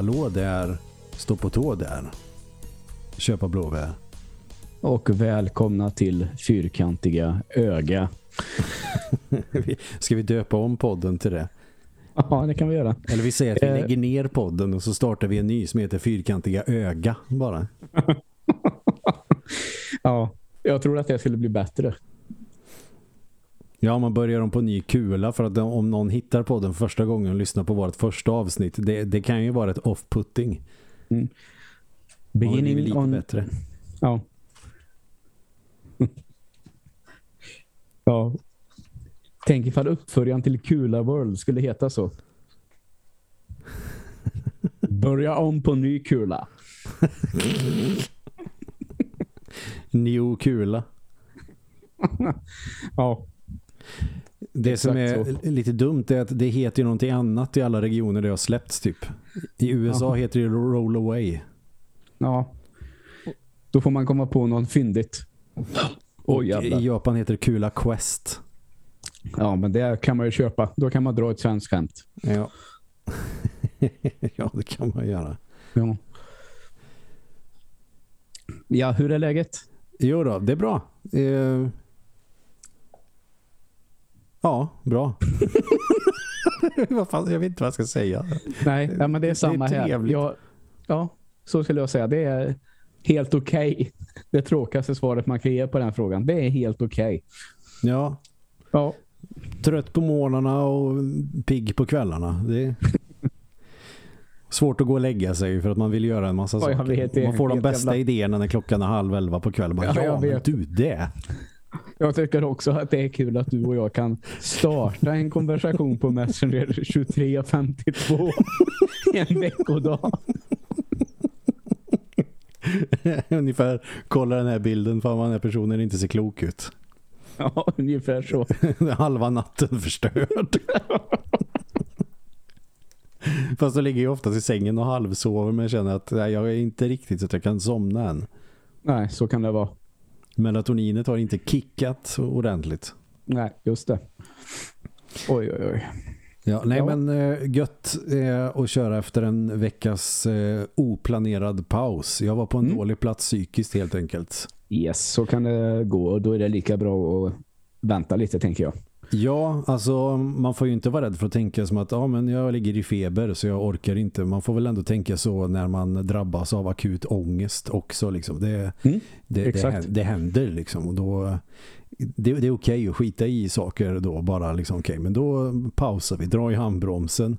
Hallå där, stå på tå där. Köpa blåbär. Och välkomna till Fyrkantiga öga. Ska vi döpa om podden till det? Ja, det kan vi göra. Eller vi säger att vi Eh. lägger ner podden och så startar vi en ny som heter Fyrkantiga öga bara. Ja, jag tror att det skulle bli bättre. Ja, man börjar om på ny kula för att om någon hittar podden första gången och lyssnar på vårt första avsnitt, det, det kan ju vara ett off-putting. Ja, det blir Beginning lite on... bättre. Ja. ja. Tänk ifall uppföljaren till Kula World skulle heta så. Börja om på ny kula. New kula. Ja, Det som är Exakt lite dumt är att det heter ju någonting annat i alla regioner där det har släppts typ. I USA Jaha. heter det Roll Away. ja. Då får man komma på något fyndigt. Och i. Japan heter det Kula Quest. Ja, men det kan man ju köpa. Då kan man dra ett svenskt skämt. Ja. ja, det kan man göra. Ja. Ja, hur är läget? Jo då, det är bra. Eh... Ja, bra. jag vet inte vad jag ska säga. Nej, ja, men det är samma här. trevligt. Jag, ja, så skulle jag säga. Det är helt okej. Det tråkigaste svaret man kan ge på den frågan. Det är helt okej. Ja, Ja, trött på morgnarna och pigg på kvällarna. Det är svårt att gå och lägga sig för att man vill göra en massa Ja, saker. vet det. man får de bästa jävla- idéerna när klockan är halv elva på kvällen. Man, Ja, ja, men du, det. Jag tycker också att det är kul att du och jag kan starta en konversation på Messenger 23.52 en veckodag. Ungefär, kolla den här bilden. Vad den här personen inte ser klok ut. Ja, ungefär så. Halva natten förstörd. Fast då ligger jag oftast i sängen och halvsover men jag känner att nej, jag är inte riktigt så att jag kan somna än. Nej, så kan det vara. Melatoninet har inte kickat ordentligt. Nej, just det. Oj, oj, oj. Ja, nej Ja. men eh, gött eh, att köra efter en veckas eh, oplanerad paus. Jag var på en Mm. dålig plats psykiskt helt enkelt. Yes, så kan det gå. Då är det lika bra att vänta lite, tänker jag. Ja, alltså man får ju inte vara rädd för att tänka som att ja, men jag ligger i feber så jag orkar inte. Man får väl ändå tänka så när man drabbas av akut ångest också. Liksom. Det, Mm, det, det, det händer liksom. Och då, det, det är okej att skita i saker då. Bara liksom okej, men då pausar vi, drar i handbromsen.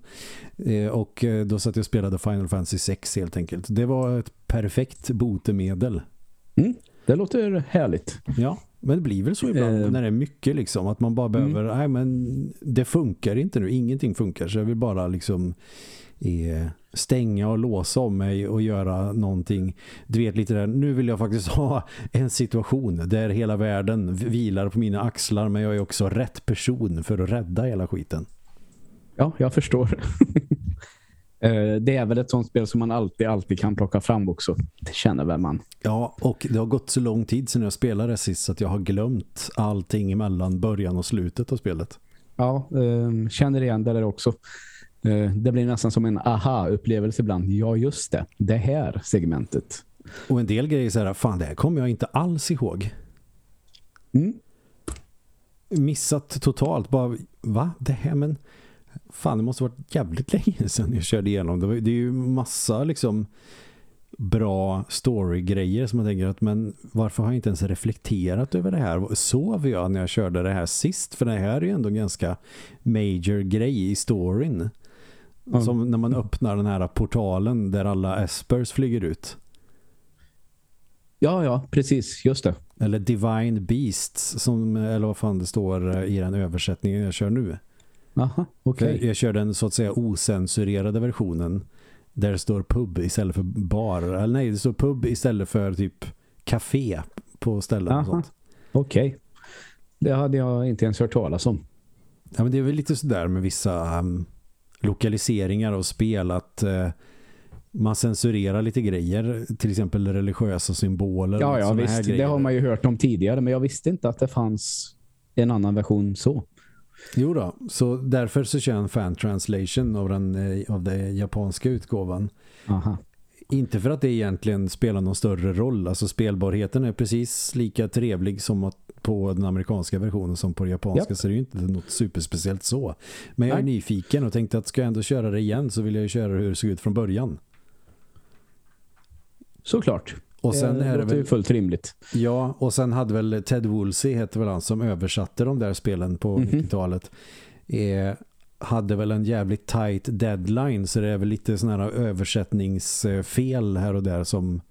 Eh, och eh, då satt jag och spelade Final Fantasy 6 helt enkelt. Det var ett perfekt botemedel. Mm, det låter härligt. Ja, men det blir väl så ibland Eh. när det är mycket liksom att man bara behöver, nej men det funkar inte nu, ingenting funkar så jag vill bara liksom eh, stänga och låsa om mig och göra någonting, du vet lite där, nu vill jag faktiskt ha en situation där hela världen vilar på mina axlar men jag är också rätt person för att rädda hela skiten. Ja, jag förstår. Eh, det är väl ett sånt spel som man alltid, alltid kan plocka fram också. Det känner väl man. Ja, och det har gått så lång tid sedan jag spelade sist så att jag har glömt allting emellan början och slutet av spelet. Ja, eh, känner igen det där också. Eh, det blir nästan som en aha-upplevelse ibland. Ja, just det. Det här segmentet. Och en del grejer så här, fan det här kommer jag inte alls ihåg. Mm. missat totalt. Bara, va? Det här, men fan det måste varit jävligt länge sedan jag körde igenom. Det, var, det är ju massa liksom bra story-grejer som man tänker att men varför har jag inte ens reflekterat över det här? Sov jag när jag körde det här sist? För det här är ju ändå en ganska major grej i storyn. Ja. Som när man öppnar den här portalen där alla espers flyger ut. Ja, ja, precis. Just det. Eller Divine Beasts som, eller vad fan det står i den översättningen jag kör nu. Aha, okej. Jag, kör den så att säga osensurerade versionen där det står pub istället för bar. Eller nej, det står pub istället för typ café på ställen. Okej. Det hade jag inte ens hört talas om. Ja, men det är väl lite sådär med vissa um, lokaliseringar och spel att uh, man censurerar lite grejer, till exempel religiösa symboler. Ja, ja visst. Det har man ju hört om tidigare, men jag visste inte att det fanns en annan version så. Jo då, så därför så kör jag en fan translation av den, eh, av den japanska utgåvan. Aha. Inte för att det egentligen spelar någon större roll. Alltså spelbarheten är precis lika trevlig som att på den amerikanska versionen som på den japanska Japp. så det är ju inte något superspeciellt så. Men jag är Nej. nyfiken och tänkte att ska jag ändå köra det igen så vill jag ju köra hur det såg ut från början. Såklart. Och sen det är det väl, fullt rimligt. ja, och sen hade väl Ted Woolsey heter väl han som översatte de där spelen på Mhm. 90-talet. Eh, hade väl en jävligt tight deadline så det är väl lite sådana här översättningsfel här och där som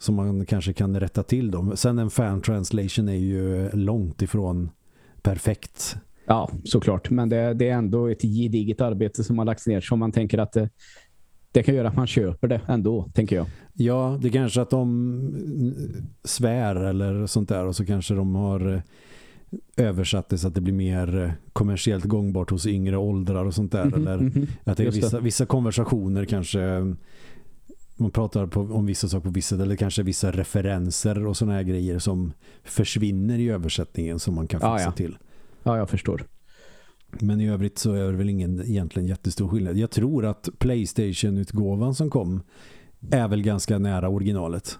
som man kanske kan rätta till dem. Sen en fan translation är ju långt ifrån perfekt. Ja, såklart. Men det, det är ändå ett gediget arbete som har lagts ner som man tänker att det, det kan göra att man köper det ändå, tänker jag. Ja, det är kanske att de svär eller sånt där och så kanske de har eh, översatt det så att det blir mer eh, kommersiellt gångbart hos yngre åldrar och sånt där. Mhm, Eller mhm. att det är vissa, vissa konversationer kanske man pratar på, om vissa saker på vissa eller kanske vissa referenser och såna här grejer som försvinner i översättningen som man kan fixa Ja, ja. till. Ja, jag förstår. Men i övrigt så är det väl ingen egentligen jättestor skillnad. Jag tror att Playstation-utgåvan som kom är väl ganska nära originalet.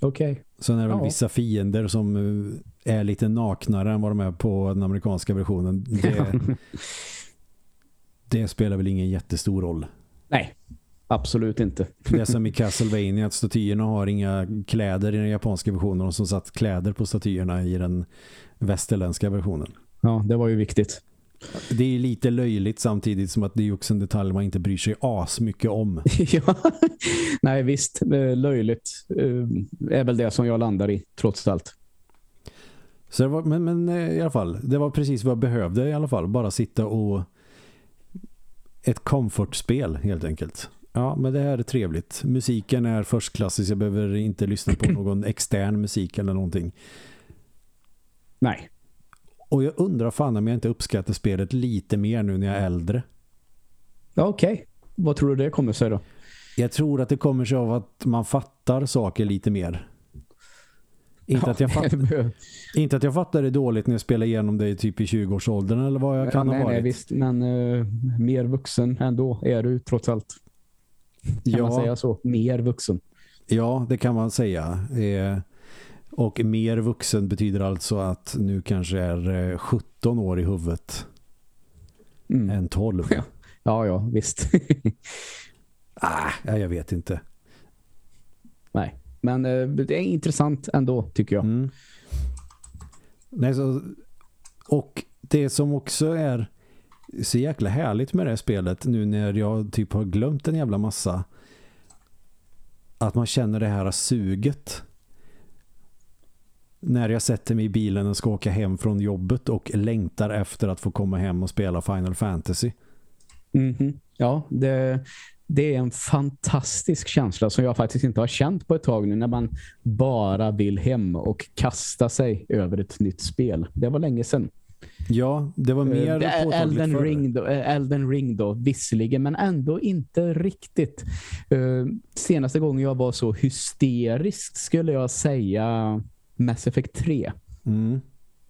Okej. Sen är det väl Ja. vissa fiender som eh, är lite naknare än vad de är på den amerikanska versionen. Det, det spelar väl ingen jättestor roll. Nej, absolut inte. Det är som i Castlevania att statyerna har inga kläder i den japanska versionen och som satt kläder på statyerna i den västerländska versionen. Ja, det var ju viktigt. Det är lite löjligt samtidigt som att det är också en detalj man inte bryr sig as mycket om. ja. Nej, visst. Löjligt eh, är väl det som jag landar i, trots allt. Så var, men, men eh, i alla fall, det var precis vad jag behövde i alla fall. Bara sitta och ett komfortspel helt enkelt. Ja, men det här är trevligt. Musiken är förstklassig, jag behöver inte lyssna på någon extern musik eller någonting. Nej. Och jag undrar fan om jag inte uppskattar spelet lite mer nu när jag är äldre. Ja, Okej. Vad tror du det kommer sig då? Jag tror att det kommer sig av att man fattar saker lite mer. Inte, att jag fattar, inte att jag fattar det dåligt när jag spelar igenom det typ i 20-årsåldern eller vad jag kan ja, ha nej, varit. nej, visst. Men eh, mer vuxen ändå är du trots allt. Kan man säga så? Mer vuxen. Ja, det kan man säga. Eh, och mer vuxen betyder alltså att nu kanske är eh, 17 år i huvudet Mm. än 12. Ja. Ja, ja, visst. Ah, ja, jag vet inte. nej. Men eh, det är intressant ändå, tycker jag. Mm. Nej, så, och det som också är så jäkla härligt med det här spelet nu när jag typ har glömt en jävla massa att man känner det här suget när jag sätter mig i bilen och ska åka hem från jobbet och längtar efter att få komma hem och spela Final Fantasy. Mhm. Ja, det, det är en fantastisk känsla som jag faktiskt inte har känt på ett tag nu när man bara vill hem och kasta sig över ett nytt spel. Det var länge sedan. Ja, det var mer Eh, är påtagligt Elden förr. Ring, då, eh, Elden Ring då, visserligen, men ändå inte riktigt. Eh, senaste gången jag var så hysterisk skulle jag säga Mass Effect 3. Mm.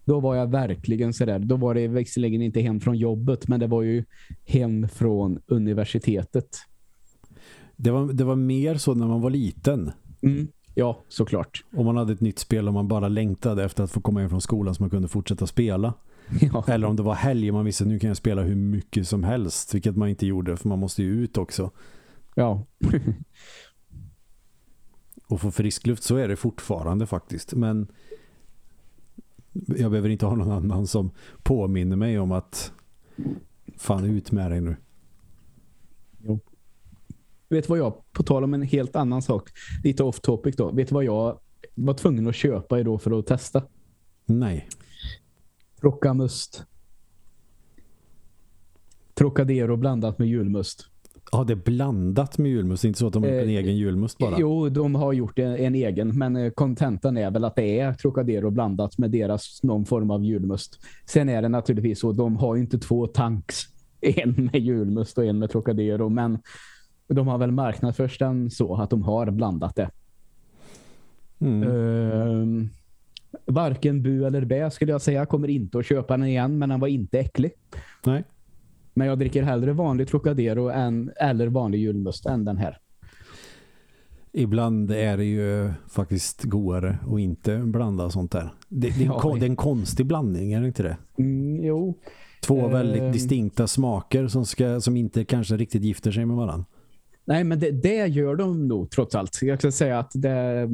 Då var jag verkligen sådär. Då var det visserligen inte hem från jobbet, men det var ju hem från universitetet. Det, var, det var mer så när man var liten. Mm. Ja, såklart. Om man hade ett nytt spel och man bara längtade efter att få komma hem från skolan så man kunde fortsätta spela. Ja. Eller om det var helg man visste att nu kan jag spela hur mycket som helst. Vilket man inte gjorde för man måste ju ut också. ja. Och få frisk luft så är det fortfarande faktiskt. Men jag behöver inte ha någon annan som påminner mig om att fan ut med dig nu. Vet du vad jag, på tal om en helt annan sak, lite off topic då. Vet du vad jag var tvungen att köpa idag för att testa? Nej. Trocamust. Trocadero blandat med julmust. Ja, det är blandat med julmust. Inte så att de har gjort en Eh, egen julmust bara. Jo, de har gjort en, en egen, men eh, kontentan är väl att det är Trocadero blandat med deras någon form av julmust. Sen är det naturligtvis så, de har ju inte två tanks. En med julmust och en med Trocadero, men de har väl marknadsförst den så att de har blandat det. Mm. Ehm, Varken bu eller bä skulle jag säga. Kommer inte att köpa den igen, men den var inte äcklig. Nej. Men jag dricker hellre vanlig Trocadero än, eller vanlig julmust än den här. Ibland är det ju faktiskt godare att inte blanda sånt där. Det, det, är, en, Ja, det är en konstig blandning, är det inte det? Mm, jo, Två väldigt Ehm. distinkta smaker som, ska, som inte kanske riktigt gifter sig med varandra. nej men det, det gör de nog trots allt. Jag ska säga att det,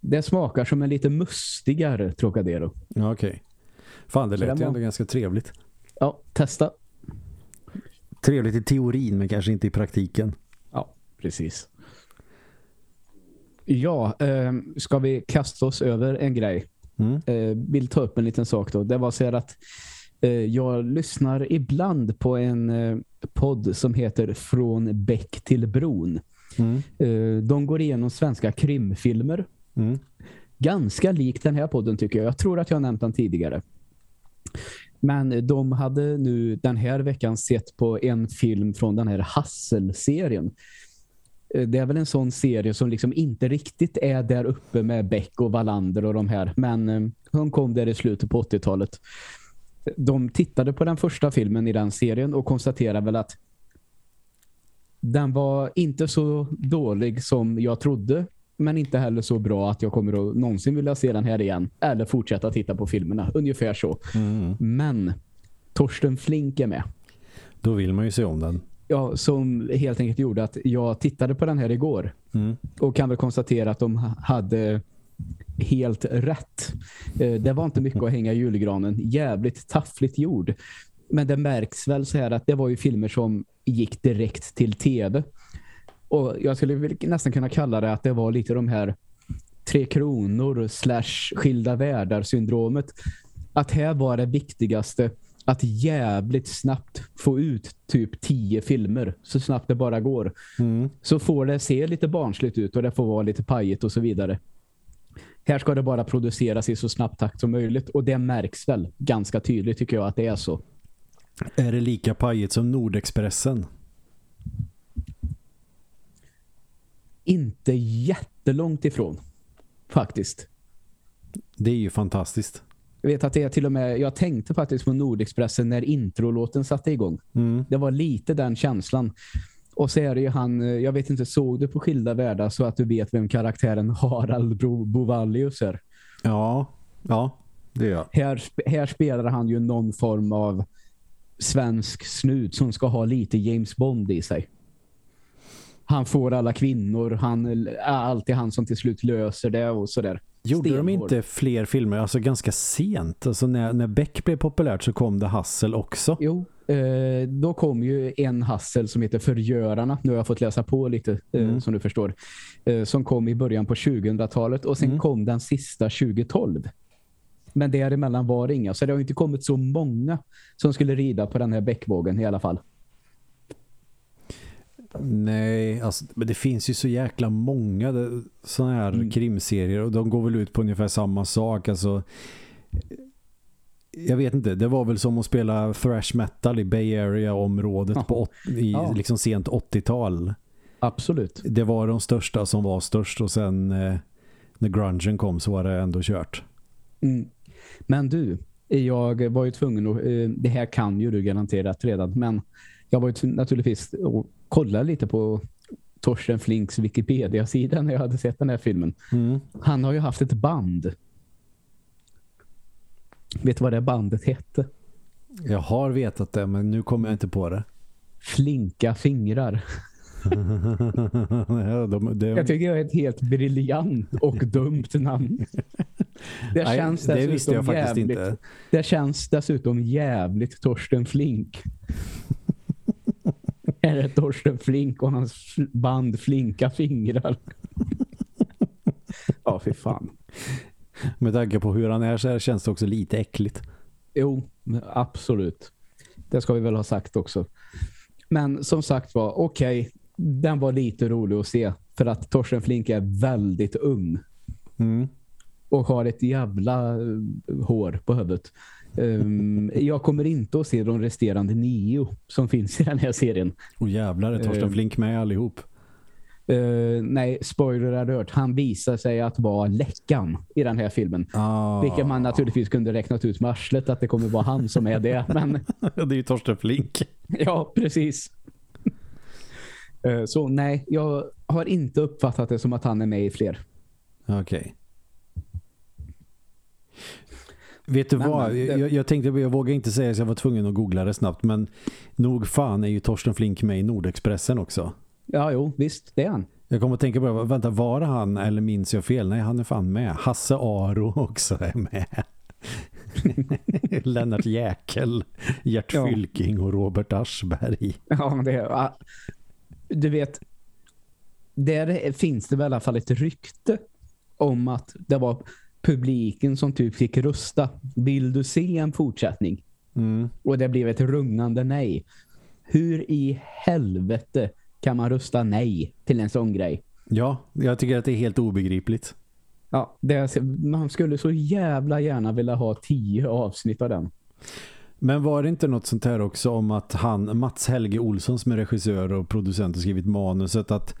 det smakar som en lite mustigare Trocadero. Ja, okej. Fan, det lät ju ändå ganska trevligt. Ja, testa. Trevligt i teorin, men kanske inte i praktiken. Ja, precis. Ja, eh, ska vi kasta oss över en grej? Mm. Eh, vill ta upp en liten sak då. Det var så här att eh, jag lyssnar ibland på en eh, podd som heter Från Bäck till bron. Mm. Eh, de går igenom svenska krimfilmer. Mm. Ganska lik den här podden tycker jag. Jag tror att jag har nämnt den tidigare. Men de hade nu den här veckan sett på en film från den här Hassel-serien. Eh, det är väl en sån serie som liksom inte riktigt är där uppe med Beck och Wallander och de här. Men eh, de kom där i slutet på 80-talet. De tittade på den första filmen i den serien och konstaterade väl att den var inte så dålig som jag trodde. Men inte heller så bra att jag kommer att någonsin vilja se den här igen. Eller fortsätta titta på filmerna. Ungefär så. Mm. Men Torsten Flink är med. Då vill man ju se om den. Ja, som helt enkelt gjorde att jag tittade på den här igår. Mm. Och kan väl konstatera att de ha- hade helt rätt. Eh, Det var inte mycket att hänga i julgranen. Jävligt taffligt gjord. Men det märks väl så här att det var ju filmer som gick direkt till tv. Och jag skulle nästan kunna kalla det att det var lite de här tre kronor slash skilda världar syndromet. Att här var det viktigaste att jävligt snabbt få ut typ tio filmer så snabbt det bara går Mm. så får det se lite barnsligt ut och det får vara lite pajigt och så vidare. Här ska det bara produceras i så snabb takt som möjligt och det märks väl ganska tydligt tycker jag att det är så. Är det lika pajigt som Nordexpressen? Inte jättelångt ifrån faktiskt. Det är ju fantastiskt. Jag vet att det är till och med, jag tänkte faktiskt på Nordexpressen när introlåten satte igång. Mm. Det var lite den känslan. Och så är det ju han, eh, jag vet inte, såg du på skilda världar så att du vet vem karaktären Harald Bro- Bovallius är? Ja, ja, det gör jag. här, här spelar han ju någon form av svensk snut som ska ha lite James Bond i sig. Han får alla kvinnor, han är alltid han som till slut löser det och sådär. Gjorde de Stenhård. inte fler filmer? Alltså ganska sent. Alltså när, när Beck blev populärt så kom det Hassel också. Jo, eh, då kom ju en hassel som heter Förgörarna. Nu har jag fått läsa på lite, eh, Mm. som du förstår. Eh, som kom i början på 2000-talet och sen Mm. kom den sista 2012. Men däremellan var det inga. Så det har inte kommit så många som skulle rida på den här bäckvågen i alla fall. Nej, alltså, men det finns ju så jäkla många sådana här Mm. krimserier och de går väl ut på ungefär samma sak. Alltså, jag vet inte, det var väl som att spela thrash metal i Bay Area-området Ja. på i Ja. liksom sent 80-tal. Absolut. Det var de största som var störst och sen eh, när grungen kom så var det ändå kört. Mm. Men du, jag var ju tvungen att, eh, det här kan ju du garanterat redan, men jag var ju tv- naturligtvis att kolla lite på Torsten Flinks Wikipedia-sida när jag hade sett den här filmen. Mm. Han har ju haft ett band. Vet du vad det bandet hette? Jag har vetat det men nu kommer jag inte på det. Flinka fingrar. ja, de, de, Jag tycker det är ett helt briljant och dumt namn. Det nej, känns det dessutom visste jag faktiskt jävligt, inte. Det känns dessutom jävligt Torsten Flink. Är det Torsten Flink och hans band Flinka fingrar? ja, fy fan. Med tanke på hur han är så här känns det också lite äckligt. Jo, absolut. Det ska vi väl ha sagt också. Men som sagt var, okej, den var lite rolig att se. För att Torsten Flink är väldigt ung. Mm. och har ett jävla eh, hår på huvudet. Ehm, jag kommer inte att se de resterande nio som finns i den här serien. Och jävlar är Torsten Eh. Flink med allihop. Uh, nej, spoiler alert. Han visar sig att vara läckan i den här filmen. Ah. Vilket man naturligtvis kunde räknat ut med arslet att det kommer vara han som är det. Men... det är ju Torsten Flink. ja, precis. Uh, så nej, jag har inte uppfattat det som att han är med i fler. Okej. Okay. Vet du men, vad? Det... Jag, jag, tänkte, jag vågar inte säga så jag var tvungen att googla det snabbt. Men nog fan är ju Torsten Flink med i Nordexpressen också. Ja, jo, visst, det är han. Jag kommer att tänka på det. Vänta, var det han eller minns jag fel? Nej, han är fan med. Hasse Aro också är med. Lennart Jäkel, Gert ja. Fylking och Robert Aschberg. Ja, det är... Du vet, där finns det väl i alla fall ett rykte om att det var publiken som typ fick rösta. Vill du se en fortsättning? Mm. Och det blev ett rungande nej. Hur i helvete kan man rösta nej till en sån grej? Ja, jag tycker att det är helt obegripligt. Ja, det, man skulle så jävla gärna vilja ha tio avsnitt av den. Men var det inte något sånt här också om att han, Mats Helge Olsson som är regissör och producent och skrivit manuset att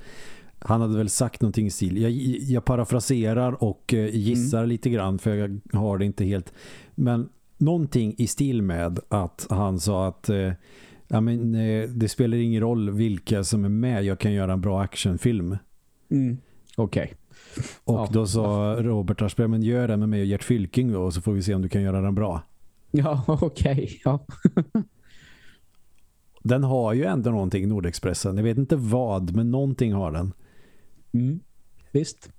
han hade väl sagt någonting i stil. Jag, jag parafraserar och eh, gissar mm. lite grann för jag har det inte helt. Men någonting i stil med att han sa att eh, ja, men, eh, det spelar ingen roll vilka som är med. Jag kan göra en bra actionfilm. Mm. Okej. Okay. Och ja. då sa Robert Aschberg, men gör det med mig och Gert Fylking då, så får vi se om du kan göra den bra. Ja, okej. Okay. Ja. den har ju ändå någonting, Nordexpressen. Jag vet inte vad, men någonting har den. Mm. Visst.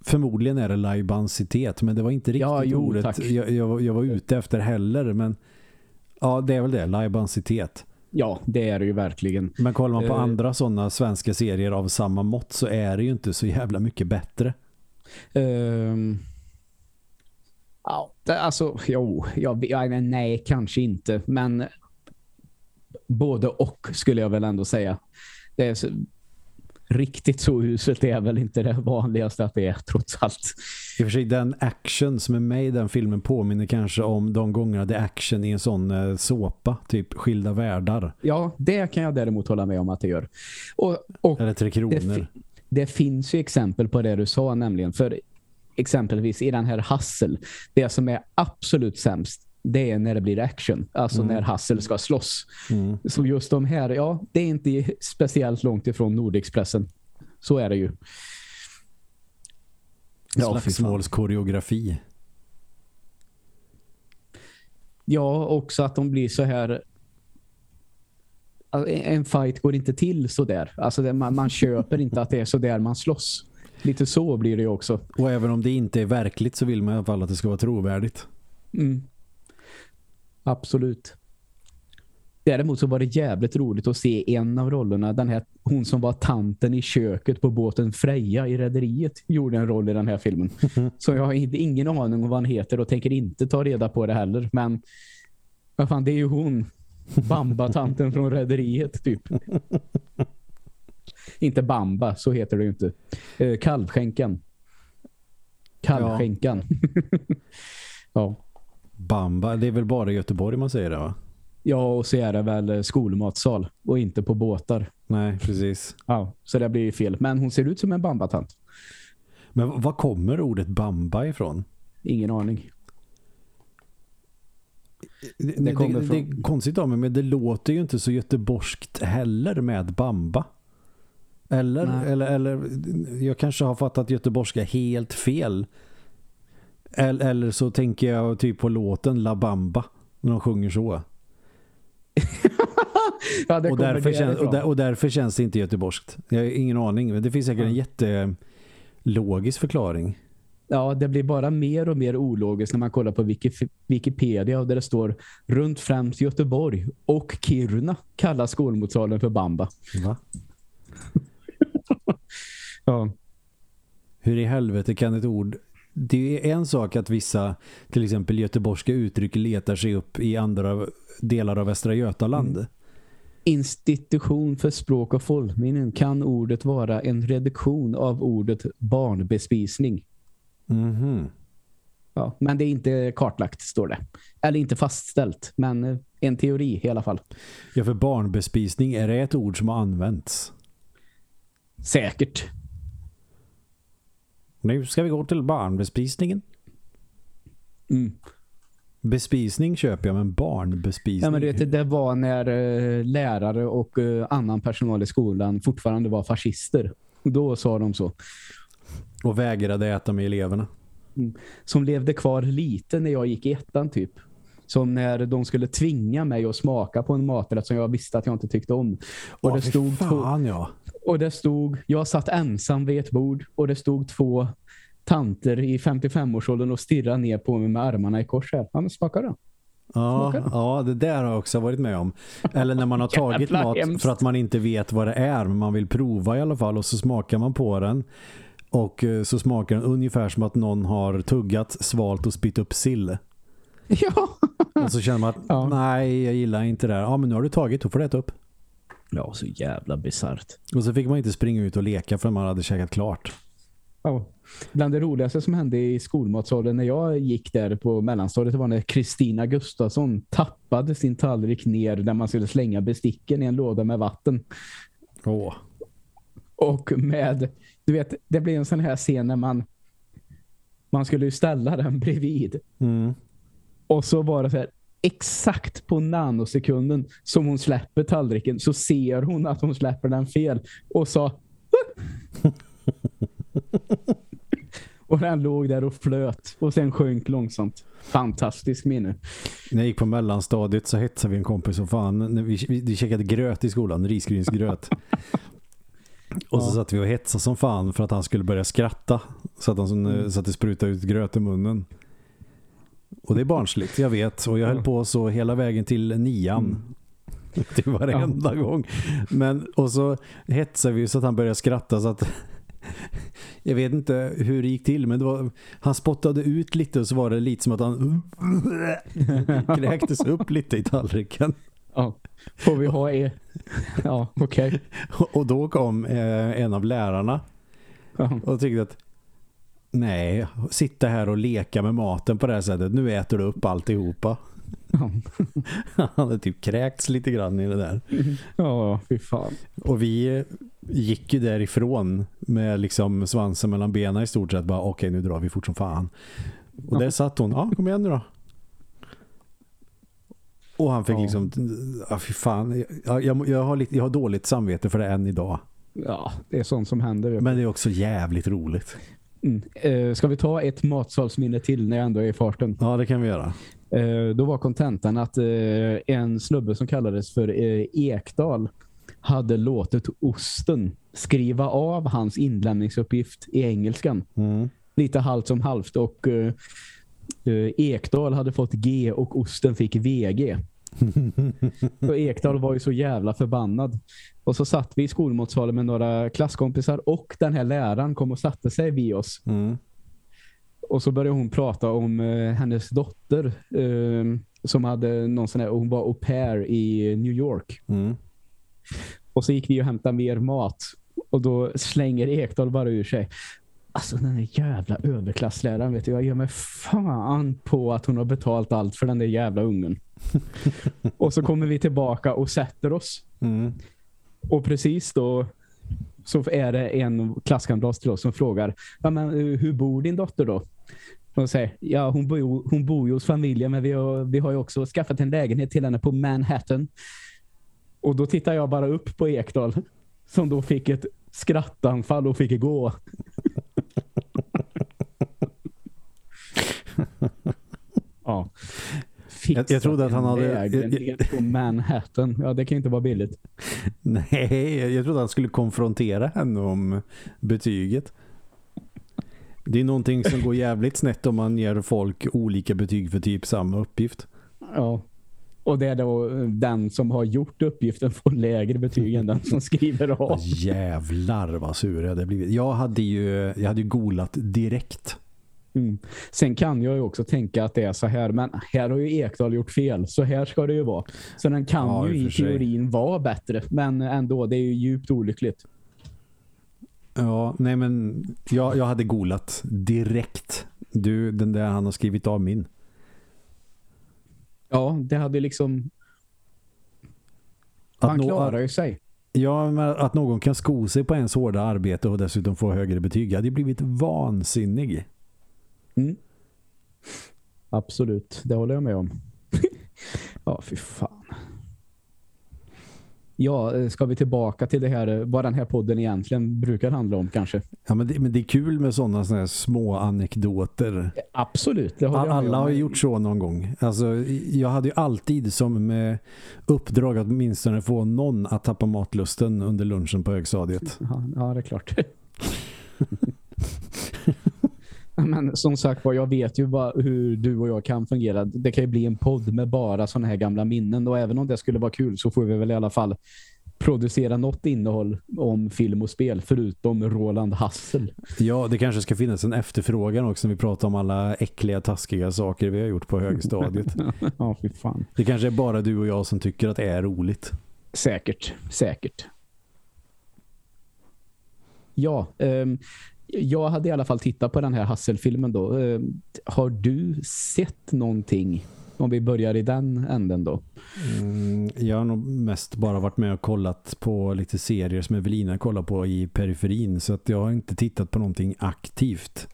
Förmodligen är det lajbansitet, men det var inte riktigt ja, jo, ordet jag, jag, jag, var ute efter heller. Men ja, det är väl det, lajbansitet. Ja, det är det ju verkligen. Men kollar man på uh, andra sådana svenska serier av samma mått så är det ju inte så jävla mycket bättre. Uh, alltså, jo, jag, jag, nej, kanske inte. Men både och skulle jag väl ändå säga. Det är riktigt så uselt är väl inte det vanligaste att det är trots allt. I och för sig den action som är med i den filmen påminner kanske om de gångerna det är action i en sån eh, såpa, typ Skilda världar. Ja, det kan jag däremot hålla med om att det gör. Och, och Eller Tre kronor. Det, det finns ju exempel på det du sa nämligen. För exempelvis i den här Hassel, det som är absolut sämst det är när det blir action. Alltså mm. när Hassel ska slåss. Mm. Så just de här, ja, det är inte speciellt långt ifrån Nordexpressen. Så är det ju. Ja, Slagsmålskoreografi. Ja, också att de blir så här en fight går inte till så där. Alltså man, man köper inte att det är så där man slåss. Lite så blir det också. Och även om det inte är verkligt så vill man i alla fall att det ska vara trovärdigt. Mm. Absolut. Däremot så var det jävligt roligt att se en av rollerna, den här, hon som var tanten i köket på båten Freja i rederiet gjorde en roll i den här filmen. Så jag har ingen aning om vad han heter och tänker inte ta reda på det heller. Men vad fan, det är ju hon. Bamba-tanten från rederiet typ. inte Bamba, så heter det ju inte. Eh, kalvskänkan. Kalvskänkan. Ja. ja. Bamba, det är väl bara i Göteborg man säger det va? Ja, och så är det väl skolmatsal och inte på båtar. Nej, precis. Ja, så det blir ju fel. Men hon ser ut som en bambatant. Men var kommer ordet bamba ifrån? Ingen aning. Det, det, det, det är konstigt av mig, men det låter ju inte så göteborgskt heller med bamba. Eller, eller, eller jag kanske har fattat göteborgska helt fel. Eller, eller så tänker jag typ på låten La Bamba när de sjunger så. ja, och, därför känns, och, där, och, därför känns det inte göteborgskt. Jag har ingen aning, men det finns säkert en jättelogisk förklaring. Ja, det blir bara mer och mer ologiskt när man kollar på Wikipedia där det står runt främst Göteborg och Kiruna kallar skolmotsalen för Bamba. Va? ja. Hur i helvete kan ett ord det är en sak att vissa till exempel göteborgska uttryck letar sig upp i andra delar av Västra Götaland. Mm. Institution för språk och folkminnen kan ordet vara en reduktion av ordet barnbespisning. Mm Ja, men det är inte kartlagt, står det. Eller inte fastställt, men en teori i alla fall. Ja, för barnbespisning, är det ett ord som har använts? Säkert. Nu ska vi gå till barnbespisningen. Mm. Bespisning köper jag, men barnbespisning. Ja, men du vet, det var när eh, lärare och eh, annan personal i skolan fortfarande var fascister. Då sa de så. Och vägrade äta med eleverna. Som levde kvar lite när jag gick i ettan typ. Som när de skulle tvinga mig att smaka på en maträtt som jag visste att jag inte tyckte om. Och, Åh, det stod fan, ja. Och det stod, jag satt ensam vid ett bord och det stod två tanter i 55-årsåldern och stirrade ner på mig med armarna i kors här. Ja, men smaka då. Ja, Smakar ja, det där har jag också varit med om. Eller när man har tagit mat hemskt. för att man inte vet vad det är, men man vill prova i alla fall och så smakar man på den. Och eh, så smakar den ungefär som att någon har tuggat, svalt och spytt upp sill. Ja. Och så känner man att Ja. nej, jag gillar inte det här. Ja, men nu har du tagit, då får du äta upp. Ja, så jävla bisarrt. Och så fick man inte springa ut och leka för man hade käkat klart. Ja. Bland det roligaste som hände i skolmatsalen när jag gick där på mellanstadiet var när Kristina Gustafsson tappade sin tallrik ner där man skulle slänga besticken i en låda med vatten. Åh. Och med, du vet, det blev en sån här scen när man man skulle ju ställa den bredvid. Mm. Och så var det så här, exakt på nanosekunden som hon släpper tallriken så ser hon att hon släpper den fel och sa och den låg där och flöt och sen sjönk långsamt. Fantastisk minne. När jag gick på mellanstadiet så hetsade vi en kompis och fan, vi, vi, vi käkade gröt i skolan, risgrynsgröt. Och så Ja. satt vi och hetsade som fan för att han skulle börja skratta. Så att, han, som, Mm. så att det sprutade ut gröt i munnen. Och det är barnsligt, jag vet. Och jag höll Ja. på så hela vägen till nian. Mm. Till varenda gång. Men, och så hetsade vi så att han började skratta så att jag vet inte hur det gick till men det var, han spottade ut lite och så var det lite som att han kräktes upp lite i tallriken. Ja. Får vi ha er? Ja, okej. Och då kom eh, en av lärarna Ja. och tyckte att nej, sitta här och leka med maten på det här sättet. Nu äter du upp alltihopa. Ja. Han hade typ kräkts lite grann i det där. ja, fy fan. Och vi gick ju därifrån med liksom svansen mellan benen i stort sett. Bara okej, nu drar vi fort som fan. Och där satt hon. Ja, kom igen nu då. Och han fick Ja. liksom, ja fy fan. Jag, jag, jag, har lite, jag har dåligt samvete för det än idag. Ja, det är sånt som händer. Men det är också jävligt roligt. Mm. Eh, ska vi ta ett matsalsminne till när jag ändå är i farten? Ja, det kan vi göra. Eh, då var kontentan att eh, en snubbe som kallades för Ekdal hade låtit osten skriva av hans inlämningsuppgift i engelskan. Mm. Lite halvt som halvt och Ekdal hade fått G och osten fick VG. och Ekdal var ju så jävla förbannad. Och så satt vi i skolmatsalen med några klasskompisar och den här läraren kom och satte sig vid oss. Mm. Och så började hon prata om eh, hennes dotter eh, som hade någon sån här, hon var au pair i New York. Mm. Och så gick vi och hämtade mer mat. Och då slänger Ekdal bara ur sig. Alltså den där jävla överklassläraren vet du, jag ger mig fan på att hon har betalt allt för den där jävla ungen. och så kommer vi tillbaka och sätter oss. Mm. Och precis då så är det en klasskamrat till oss som frågar ja, men, eh, hur bor din dotter då? Och säger, ja hon bor, hon bor ju hos familjen men vi har, vi har ju också skaffat en lägenhet till henne på Manhattan. Och då tittar jag bara upp på Ekdal som då fick ett skrattanfall och fick gå. Ja. Jag- trodde att han hade- på Manhattan. Ja, det kan inte vara billigt. Nej, jag trodde han skulle konfrontera henne om betyget. Det är någonting som går jävligt snett om man ger folk olika betyg för typ samma uppgift. Ja. Och det är då eh, den som har gjort uppgiften får lägre betyg än den som skriver av. Jävlar vad sur jag hade blivit. Jag hade ju, jag hade ju golat direkt. Mm. Sen kan jag ju också tänka att det är så här, men här har ju Ekdal gjort fel, så här ska det ju vara. Så den kan Ja, ju i för sig. teorin vara bättre, men ändå, det är ju djupt olyckligt. Ja, nej men jag, jag hade golat direkt. Du, den där han har skrivit av min. Ja, det hade liksom... Att Han klarar ju sig. Ja, men att någon kan sko sig på ens hårda arbete och dessutom få högre betyg. Jag hade blivit vansinnig. Mm. Absolut, det håller jag med om. ja, fy fan. Ja, eh, ska vi tillbaka till det här, eh, vad den här podden egentligen brukar handla om kanske? Ja, men det, men det är kul med sådana såna här små anekdoter. Absolut, det håller jag Alla har ju gjort så någon gång. Alltså, jag hade ju alltid som med uppdrag att åtminstone få någon att tappa matlusten under lunchen på högstadiet. Ja, ja det är klart. Men som sagt var, jag vet ju bara hur du och jag kan fungera. Det kan ju bli en podd med bara sådana här gamla minnen. Och även om det skulle vara kul så får vi väl i alla fall producera något innehåll om film och spel förutom Roland Hassel. Ja, det kanske ska finnas en efterfrågan också när vi pratar om alla äckliga, taskiga saker vi har gjort på högstadiet. ja, fy fan. Det kanske är bara du och jag som tycker att det är roligt. Säkert, säkert. Ja, um, jag hade i alla fall tittat på den här Hasselfilmen då. Eh, har du sett någonting? Om vi börjar i den änden då. Mm, jag har nog mest bara varit med och kollat på lite serier som Evelina kollar på i periferin. Så att jag har inte tittat på någonting aktivt.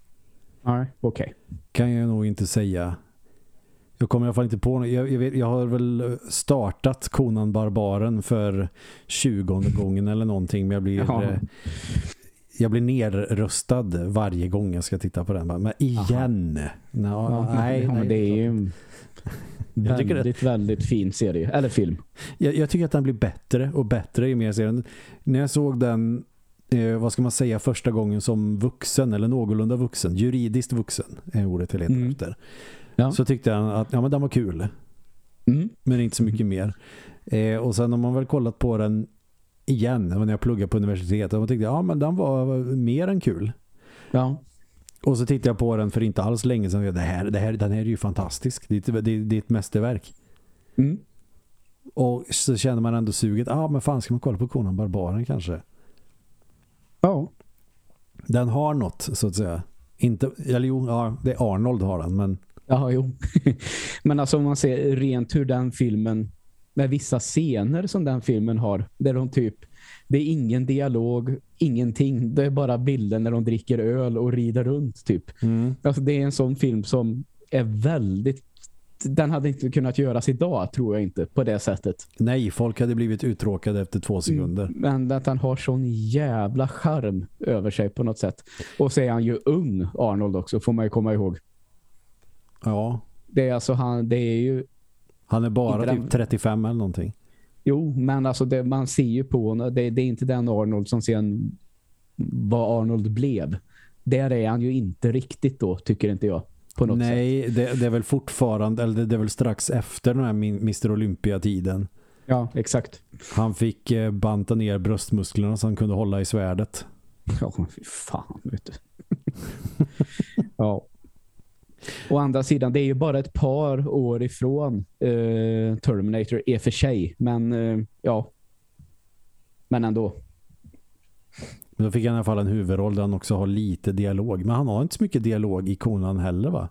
Nej, okej. Okay. Kan jag nog inte säga. Jag kommer i alla fall inte på jag, jag, vet, jag har väl startat Konan Barbaren för 20 gången eller någonting. Men jag blir... Ja. Eh, jag blir nerröstad varje gång jag ska titta på den. Men igen! No, ja, nej, nej, det är ju väldigt, att, väldigt fin serie. Eller film. Jag, jag, tycker att den blir bättre och bättre i mer serien. När jag såg den, eh, vad ska man säga, första gången som vuxen eller någorlunda vuxen, juridiskt vuxen är ordet jag letar mm. efter. Ja. Så tyckte jag att ja, men den var kul. Mm. Men inte så mycket mer. Eh, och sen har man väl kollat på den igen när jag pluggade på universitetet och tänkte ja men den var mer än kul. Ja. Och så tittade jag på den för inte alls länge sedan. Det här, det här, den här är ju fantastisk. Det är, det, det är ett mästerverk. Mm. Och så känner man ändå suget. Ja, ah, men fan ska man kolla på Conan Barbaren kanske? Ja. Den har något, så att säga. Inte, eller jo, ja, det är Arnold har den, men... Ja, jo. men alltså om man ser rent hur den filmen med vissa scener som den filmen har. Där de typ, det är ingen dialog, ingenting. Det är bara bilder när de dricker öl och rider runt typ. Mm. Alltså, det är en sån film som är väldigt den hade inte kunnat göras idag, tror jag inte, på det sättet. Nej, folk hade blivit uttråkade efter två mm, sekunder. Men att han har sån jävla charm över sig på något sätt. Och så är han ju ung, Arnold också, får man ju komma ihåg. Ja. Det är alltså han, det är ju han är bara typ 35 eller någonting. Jo, men alltså det, man ser ju på honom. Det, det, är inte den Arnold som sen vad Arnold blev. Där är han ju inte riktigt då, tycker inte jag. På något Nej, sätt. Det, det är väl fortfarande, eller det, är väl strax efter den här Mr. Olympia-tiden. Ja, exakt. Han fick eh, banta ner bröstmusklerna så han kunde hålla i svärdet. Ja, fy fan, vet du. ja. Å andra sidan, det är ju bara ett par år ifrån eh, Terminator och för sig. Men eh, ja. Men ändå. Men då fick han i alla fall en huvudroll där han också har lite dialog. Men han har inte så mycket dialog i konan heller va?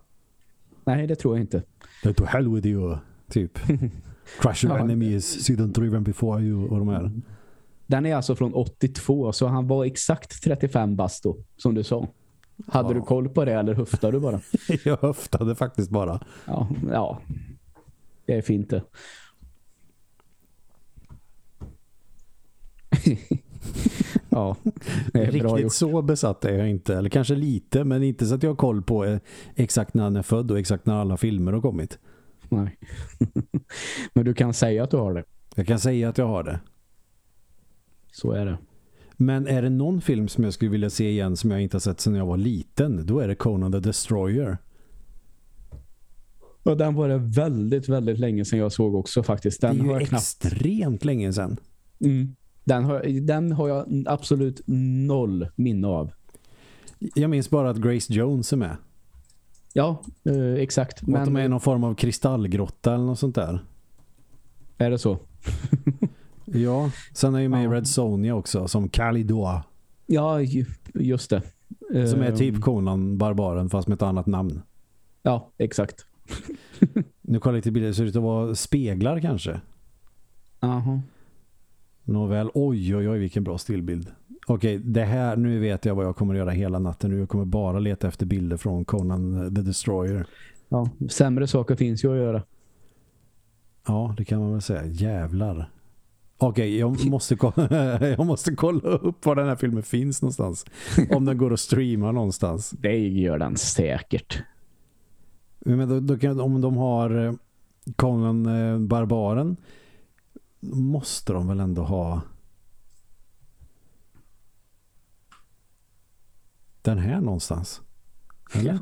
Nej, det tror jag inte. Det to hell with you, typ. Crush your ja. enemies, see them driven before you och de här. Den är alltså från 82, så han var exakt 35 bast då, som du sa. Hade ja. du koll på det eller höftade du bara? jag höftade faktiskt bara. Ja, ja. Det är fint det. ja, det är Riktigt så besatt är jag inte. Eller kanske lite, men inte så att jag har koll på eh, exakt när han är född och exakt när alla filmer har kommit. Nej. men du kan säga att du har det. Jag kan säga att jag har det. Så är det. Men är det någon film som jag skulle vilja se igen som jag inte har sett sedan jag var liten, då är det Conan the Destroyer. Ja, den var det väldigt, väldigt länge sedan jag såg också faktiskt. Den det är ju har jag extremt knappt... länge sedan. Mm. Den, har, den har jag absolut noll minne av. Jag minns bara att Grace Jones är med. Ja, eh, exakt. Och men... att de är i någon form av kristallgrotta eller något sånt där. Är det så? Ja, sen är ju med ja. Red Sonja också som Kalidor. Ja, just det. Som är typ Conan Barbaren fast med ett annat namn. Ja, exakt. nu kollar jag lite bilder, ser ut att vara speglar kanske. Aha. Nåväl, oj oj oj vilken bra stillbild. Okej, det här, nu vet jag vad jag kommer att göra hela natten nu. Jag kommer bara leta efter bilder från Conan the Destroyer. Ja, sämre saker finns ju att göra. Ja, det kan man väl säga. Jävlar. Okej, jag, måste jag måste kolla upp var den här filmen finns någonstans. Om den går att streama någonstans. Det gör den säkert. Men då, då kan, om de har eh, Conan eh, Barbaren måste de väl ändå ha den här någonstans. Eller? Ja.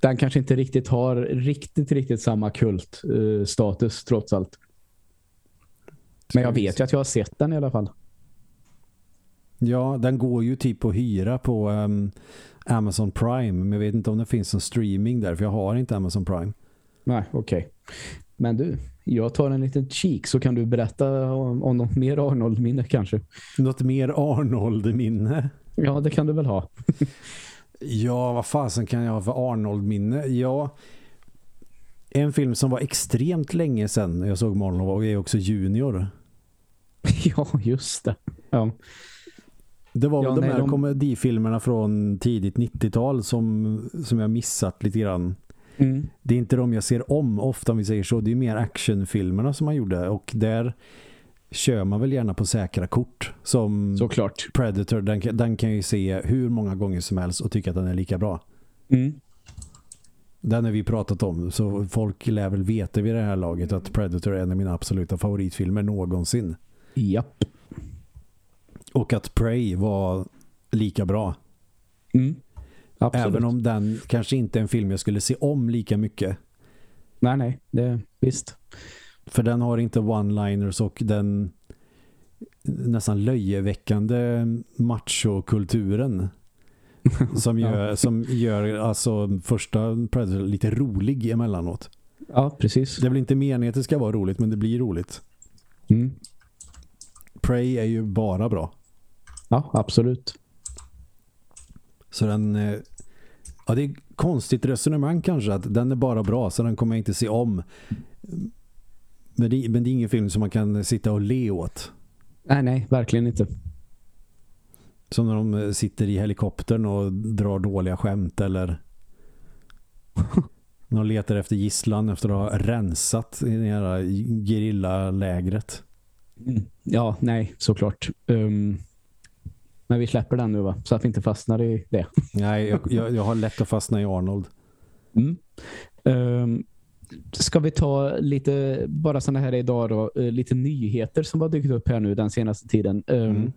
Den kanske inte riktigt har riktigt, riktigt samma kultstatus uh, trots allt. Men jag vet ju att jag har sett den i alla fall. Ja, den går ju typ att hyra på um, Amazon Prime. Men jag vet inte om det finns en streaming där. För jag har inte Amazon Prime. Nej, okej. Okay. Men du, jag tar en liten kik så kan du berätta om, om något mer Arnold-minne kanske. Något mer Arnold-minne? Ja, det kan du väl ha. ja, vad fasen kan jag ha för Arnold-minne? Ja, en film som var extremt länge sedan jag såg Marlon är också Junior. ja, just det. Ja. Det var ja, väl de här de... komedifilmerna från tidigt 90-tal som, som jag missat lite grann. Mm. Det är inte de jag ser om ofta om vi säger så. Det är mer actionfilmerna som man gjorde. Och där kör man väl gärna på säkra kort. Som Såklart. Predator. Den, den kan ju se hur många gånger som helst och tycka att den är lika bra. Mm. Den har vi pratat om. Så folk lär väl veta vid det här laget att Predator är en av mina absoluta favoritfilmer någonsin. Japp. Och att Prey var lika bra. Mm. Även om den kanske inte är en film jag skulle se om lika mycket. Nej, nej. Det, visst. För den har inte one-liners och den nästan löjeväckande machokulturen som gör, ja. som gör alltså första Predator lite rolig emellanåt. Ja, precis. Det är väl inte meningen att det ska vara roligt, men det blir roligt. Mm. Prey är ju bara bra. Ja, absolut. Så den... Eh, ja, det är konstigt resonemang kanske att den är bara bra så den kommer jag inte se om. Men det, men det är ingen film som man kan sitta och le åt. Nej, nej, verkligen inte. Som när de eh, sitter i helikoptern och drar dåliga skämt eller när de letar efter gisslan efter att ha rensat i det här gerillalägret. Mm. Ja, nej, såklart. Um, men vi släpper den nu va? Så att vi inte fastnar i det. Nej, jag, jag, jag har lätt att fastna i Arnold. Mm. Um, ska vi ta lite, bara sådana här idag då, uh, lite nyheter som har dykt upp här nu den senaste tiden. Um, mm.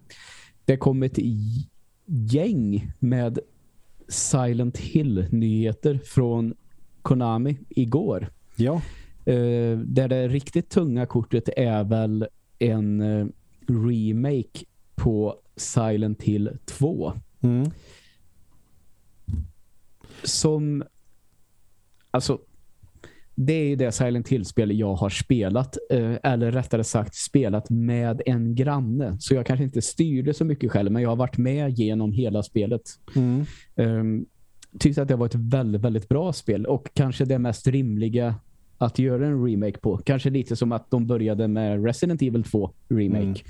Det kom ett gäng med Silent Hill-nyheter från Konami igår. Ja. Uh, där det riktigt tunga kortet är väl en uh, remake på Silent Hill 2. Mm. Som alltså det är ju det Silent Hill-spel jag har spelat eh, eller rättare sagt spelat med en granne. Så jag kanske inte styrde så mycket själv men jag har varit med genom hela spelet. Mm. Um, tyckte att det var ett väldigt, väldigt bra spel och kanske det mest rimliga att göra en remake på. Kanske lite som att de började med Resident Evil 2 remake.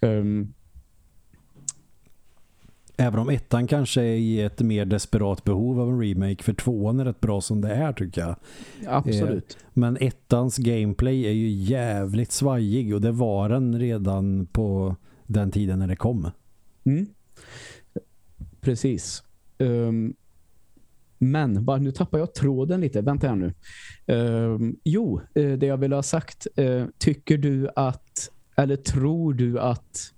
Mm. Um, Även om ettan kanske är i ett mer desperat behov av en remake för tvåan är rätt bra som det är tycker jag. Absolut. Eh, men ettans gameplay är ju jävligt svajig och det var den redan på den tiden när det kom. Mm. Precis. Um, men bara, nu tappar jag tråden lite. Vänta här nu. Um, jo, eh, det jag vill ha sagt. Uh, tycker du att, eller tror du att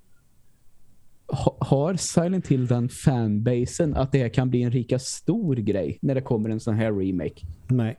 har Silent Hill den fanbasen att det här kan bli en rika stor grej när det kommer en sån här remake? Nej.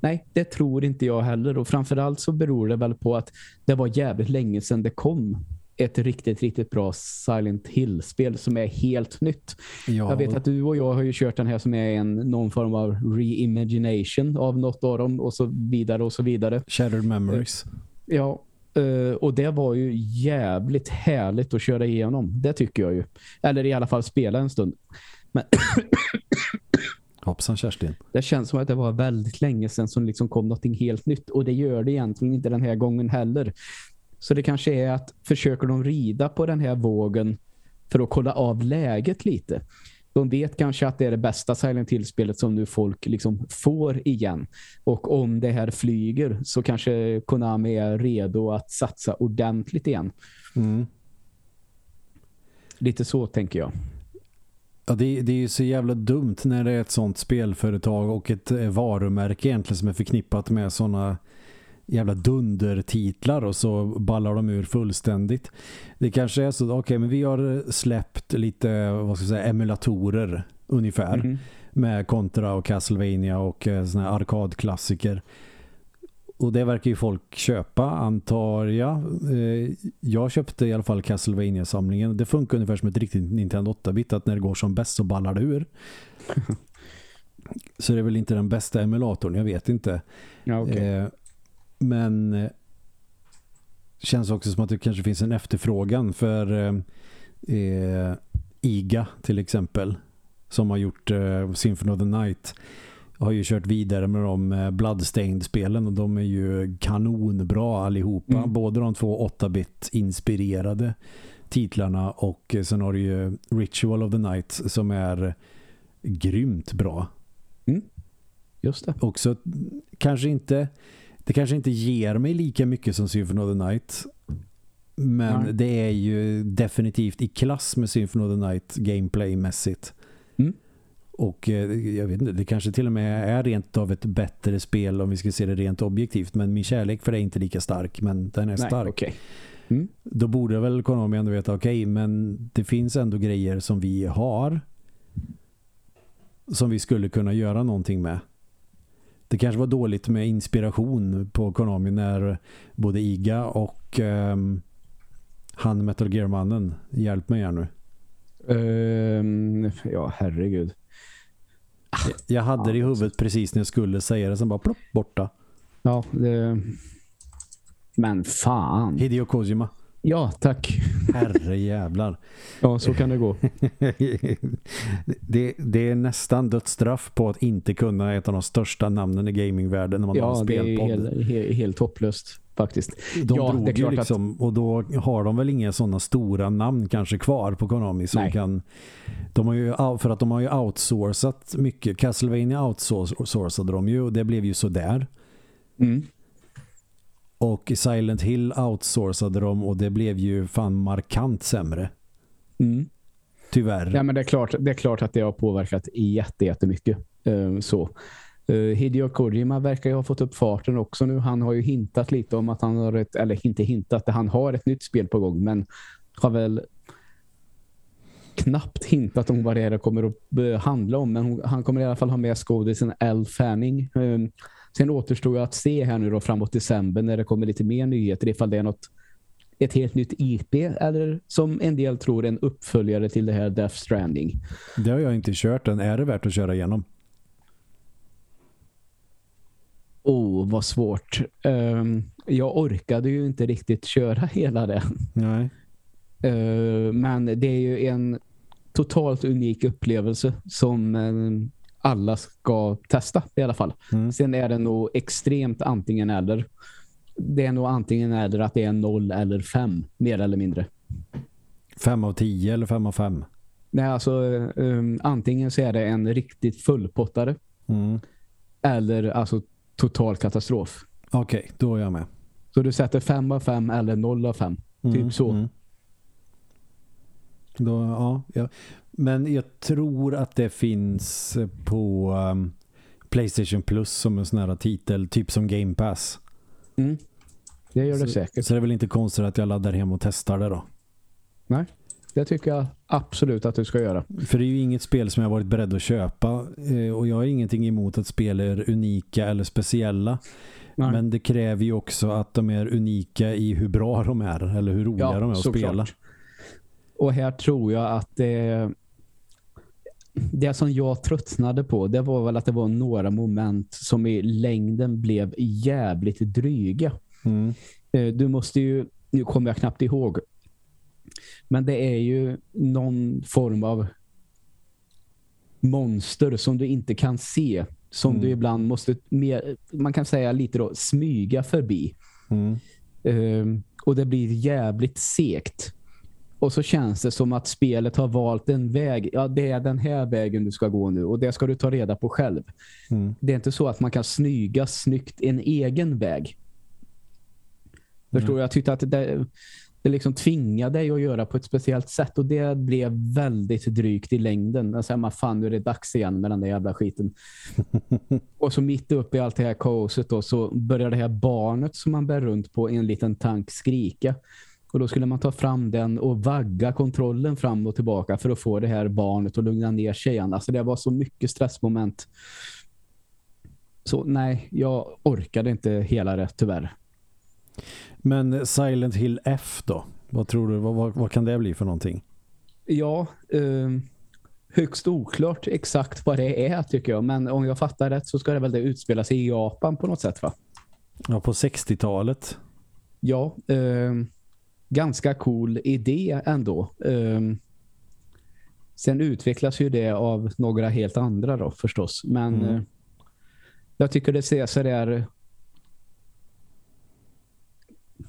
Nej, det tror inte jag heller. Och framförallt så beror det väl på att det var jävligt länge sedan det kom ett riktigt, riktigt bra Silent Hill-spel som är helt nytt. Ja. Jag vet att du och jag har ju kört den här som är en någon form av reimagination av något av dem och så vidare och så vidare. Shattered Memories. Ja, Uh, och det var ju jävligt härligt att köra igenom. Det tycker jag ju. Eller i alla fall spela en stund. Men Hoppsan Kerstin. Det känns som att det var väldigt länge sedan som liksom kom något helt nytt. Och det gör det egentligen inte den här gången heller. Så det kanske är att försöker de rida på den här vågen för att kolla av läget lite. De vet kanske att det är det bästa Silent Hill-spelet som nu folk liksom får igen. Och om det här flyger så kanske Konami är redo att satsa ordentligt igen. Mm. Lite så tänker jag. Ja, det, det är ju så jävla dumt när det är ett sånt spelföretag och ett eh, varumärke egentligen som är förknippat med såna jävla dundertitlar och så ballar de ur fullständigt. Det kanske är så, okej okay, men vi har släppt lite, vad ska jag säga, emulatorer ungefär Mhm. med Contra och Castlevania och eh, såna här arkadklassiker. Och det verkar ju folk köpa, antar jag. Eh, jag köpte i alla fall Castlevania-samlingen. Det funkar ungefär som ett riktigt Nintendo 8-bit att när det går som bäst så ballar det ur. så det är väl inte den bästa emulatorn, jag vet inte. Ja. Eh, men eh, känns också som att det kanske finns en efterfrågan för eh, eh, IGA till exempel som har gjort eh, Symphony of the Night har ju kört vidare med de eh, Bloodstained-spelen och de är ju kanonbra allihopa. Mm. Både de två 8-bit inspirerade titlarna och sen har du ju Ritual of the Night som är grymt bra Just det. också kanske inte det kanske inte ger mig lika mycket som Symphony of the Night men Nej. det är ju definitivt i klass med Symphony of the Night gameplaymässigt Mm. och eh, jag vet inte, det kanske till och med är rent av ett bättre spel om vi ska se det rent objektivt men min kärlek för det är inte lika stark men den är Nej, stark okej. Mm. då borde väl Konami ändå veta okej, men det finns ändå grejer som vi har som vi skulle kunna göra någonting med. Det kanske var dåligt med inspiration på Konami när både Iga och ehm, han Metal Gear-mannen hjälp mig här nu. Ehm, ja, herregud. Jag hade det i huvudet precis när jag skulle säga det, sen bara plopp, borta. Ja, det... Men fan. Hideo Kojima. Ja, tack. Herre jävlar. Ja, så kan det gå. det, det är nästan dödsstraff på att inte kunna ett av de största namnen i gamingvärlden när man har Ja, en det är spelpodd. helt, helt, hopplöst faktiskt. De ja, drog det är ju klart att- liksom, och då har de väl inga sådana stora namn kanske kvar på Konami som Nej. kan de har ju, för att de har ju outsourcat mycket. Castlevania outsourcade de ju och det blev ju så där. Mm. Och Silent Hill outsourcade de och det blev ju fan markant sämre. Mm. Tyvärr. Ja, men det är, klart, det är klart att det har påverkat jätte, jättemycket. Uh, så. Uh, Hideo Kojima verkar ju ha fått upp farten också nu. Han har ju hintat lite om att han har ett, eller inte hintat, han har ett nytt spel på gång, men har väl knappt hintat om vad det är det kommer att eh, handla om. Men hon, han kommer i alla fall ha med skådisen Elle Fanning. Um, sen återstår att se här nu då framåt december när det kommer lite mer nyheter ifall det är något ett helt nytt IP eller som en del tror en uppföljare till det här Death Stranding. Det har jag inte kört än. Är det värt att köra igenom? Oh, vad svårt. Um, jag orkade ju inte riktigt köra hela det. Nej. Uh, men det är ju en totalt unik upplevelse som um, alla ska testa i alla fall. Mm. Sen är det nog extremt antingen eller. Det är nog antingen eller att det är noll eller fem, mer eller mindre. Fem av tio eller fem av fem? Nej, alltså um, antingen så är det en riktigt fullpottare Mm. eller alltså total katastrof. Okej, då är jag med. Så du sätter fem av fem eller noll av fem. Mm, Typ så. mm. Då, ja, ja. Men jag tror att det finns på um, Playstation Plus som en sån här titel, typ som Game Pass. Mm. Det gör det så, säkert. Så det är väl inte konstigt att jag laddar hem och testar det då. Nej, det tycker jag absolut att du ska göra. För det är ju inget spel som jag varit beredd att köpa eh, och jag har ingenting emot att spel är unika eller speciella. Nej. Men det kräver ju också att de är unika i hur bra de är eller hur roliga de är att spela. Och här tror jag att det det som jag tröttnade på det var väl att det var några moment som i längden blev jävligt dryga. Mm. Eh, Du måste ju, nu kommer jag knappt ihåg, men det är ju någon form av monster som du inte kan se. Som Mm. du ibland måste, mer, man kan säga lite då, smyga förbi. Mm. Um, och det blir jävligt segt. Och så känns det som att spelet har valt en väg. Ja, det är den här vägen du ska gå nu. Och det ska du ta reda på själv. Mm. Det är inte så att man kan snyga snyggt en egen väg. Förstår mm. Jag tyckte att det, det liksom tvingade dig att göra på ett speciellt sätt. Och det blev väldigt drygt i längden. Alltså, man fan, nu är det dags igen med den där jävla skiten. och så mitt uppe i allt det här kaoset då, så börjar det här barnet som man bär runt på en liten tank skrika. Och då skulle man ta fram den och vagga kontrollen fram och tillbaka för att få det här barnet att lugna ner sig igen. Alltså det var så mycket stressmoment. Så nej, jag orkade inte hela rätt tyvärr. Men Silent Hill F då? Vad tror du, vad, vad, vad kan det bli för någonting? Ja, eh, högst oklart exakt vad det är tycker jag. Men om jag fattar rätt så ska det väl det utspela sig i Japan på något sätt va? Ja, på 60-talet. Ja, eh, ganska cool idé ändå. Um, sen utvecklas ju det av några helt andra då förstås. Men mm. uh, jag tycker det ser så där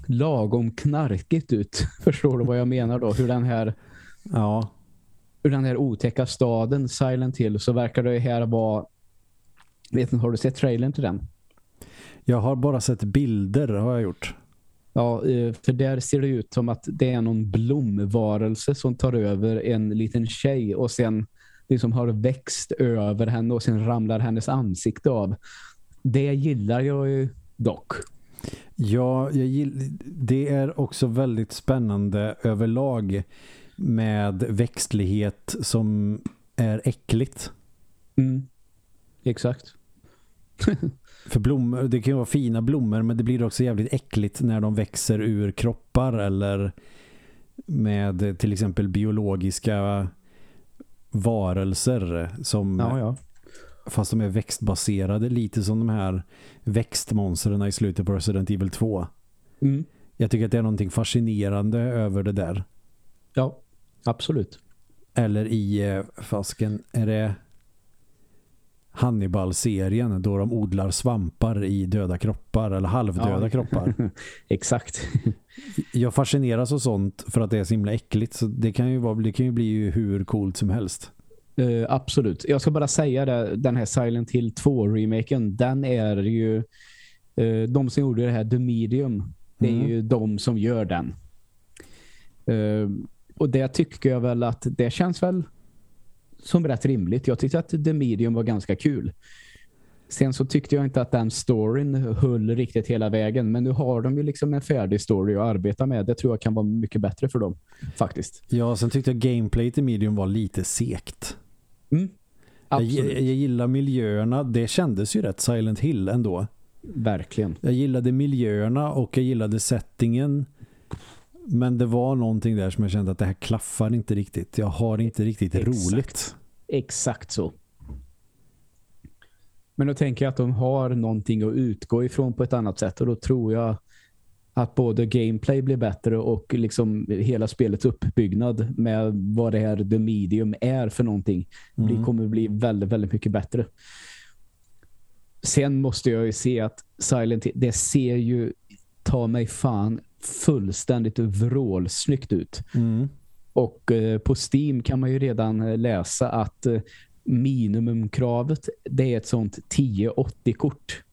lagom knarkigt ut. Förstår du vad jag menar då? Hur den här ja. hur den här otäcka staden Silent Hill så verkar det här vara vet inte, har du sett trailern till den? Jag har bara sett bilder har jag gjort. Ja, eh, för där ser det ut som att det är någon blomvarelse som tar över en liten tjej och sen liksom har växt över henne och sen ramlar hennes ansikte av. Det gillar jag ju dock. Ja, det är också väldigt spännande överlag med växtlighet som är äckligt. Mm. Exakt. För blommor, det kan ju vara fina blommor men det blir också jävligt äckligt när de växer ur kroppar eller med till exempel biologiska varelser som ja, ja. fast de är växtbaserade lite som de här växtmonstren i slutet på Resident Evil 2. Mm. Jag tycker att det är någonting fascinerande över det där. Ja, absolut. Eller i eh, fasken är det Hannibal-serien då de odlar svampar i döda kroppar eller halvdöda ja. kroppar. Exakt. Jag fascineras av sånt för att det är så himla äckligt så det kan ju, vara, det kan ju bli hur coolt som helst. Uh, absolut. Jag ska bara säga det, den här Silent Hill 2-remaken, den är ju uh, de som gjorde det här The Medium, det är mm. ju de som gör den. Uh, och det tycker jag väl att det känns väl som rätt rimligt. Jag tyckte att The Medium var ganska kul. Sen så tyckte jag inte att den storyn höll riktigt hela vägen. Men nu har de ju liksom en färdig story att arbeta med. Det tror jag kan vara mycket bättre för dem, faktiskt. Ja, sen tyckte jag gameplay till Medium var lite sekt. Mm, jag, jag, gillar miljöerna. Det kändes ju rätt Silent Hill ändå. Verkligen. Jag gillade miljöerna och jag gillade settingen. Men det var någonting där som jag kände att det här klaffar inte riktigt. Jag har inte riktigt Exakt. roligt. Exakt så. Men då tänker jag att de har någonting att utgå ifrån på ett annat sätt. Och då tror jag att både gameplay blir bättre och liksom hela spelets uppbyggnad med vad det här The Medium är för någonting mm. kommer bli väldigt, väldigt mycket bättre. Sen måste jag ju se att Silent det ser ju ta mig fan fullständigt vrålsnyggt ut. Mm. Och eh, på Steam kan man ju redan eh, läsa att eh, minimumkravet det är ett sånt 1080-kort.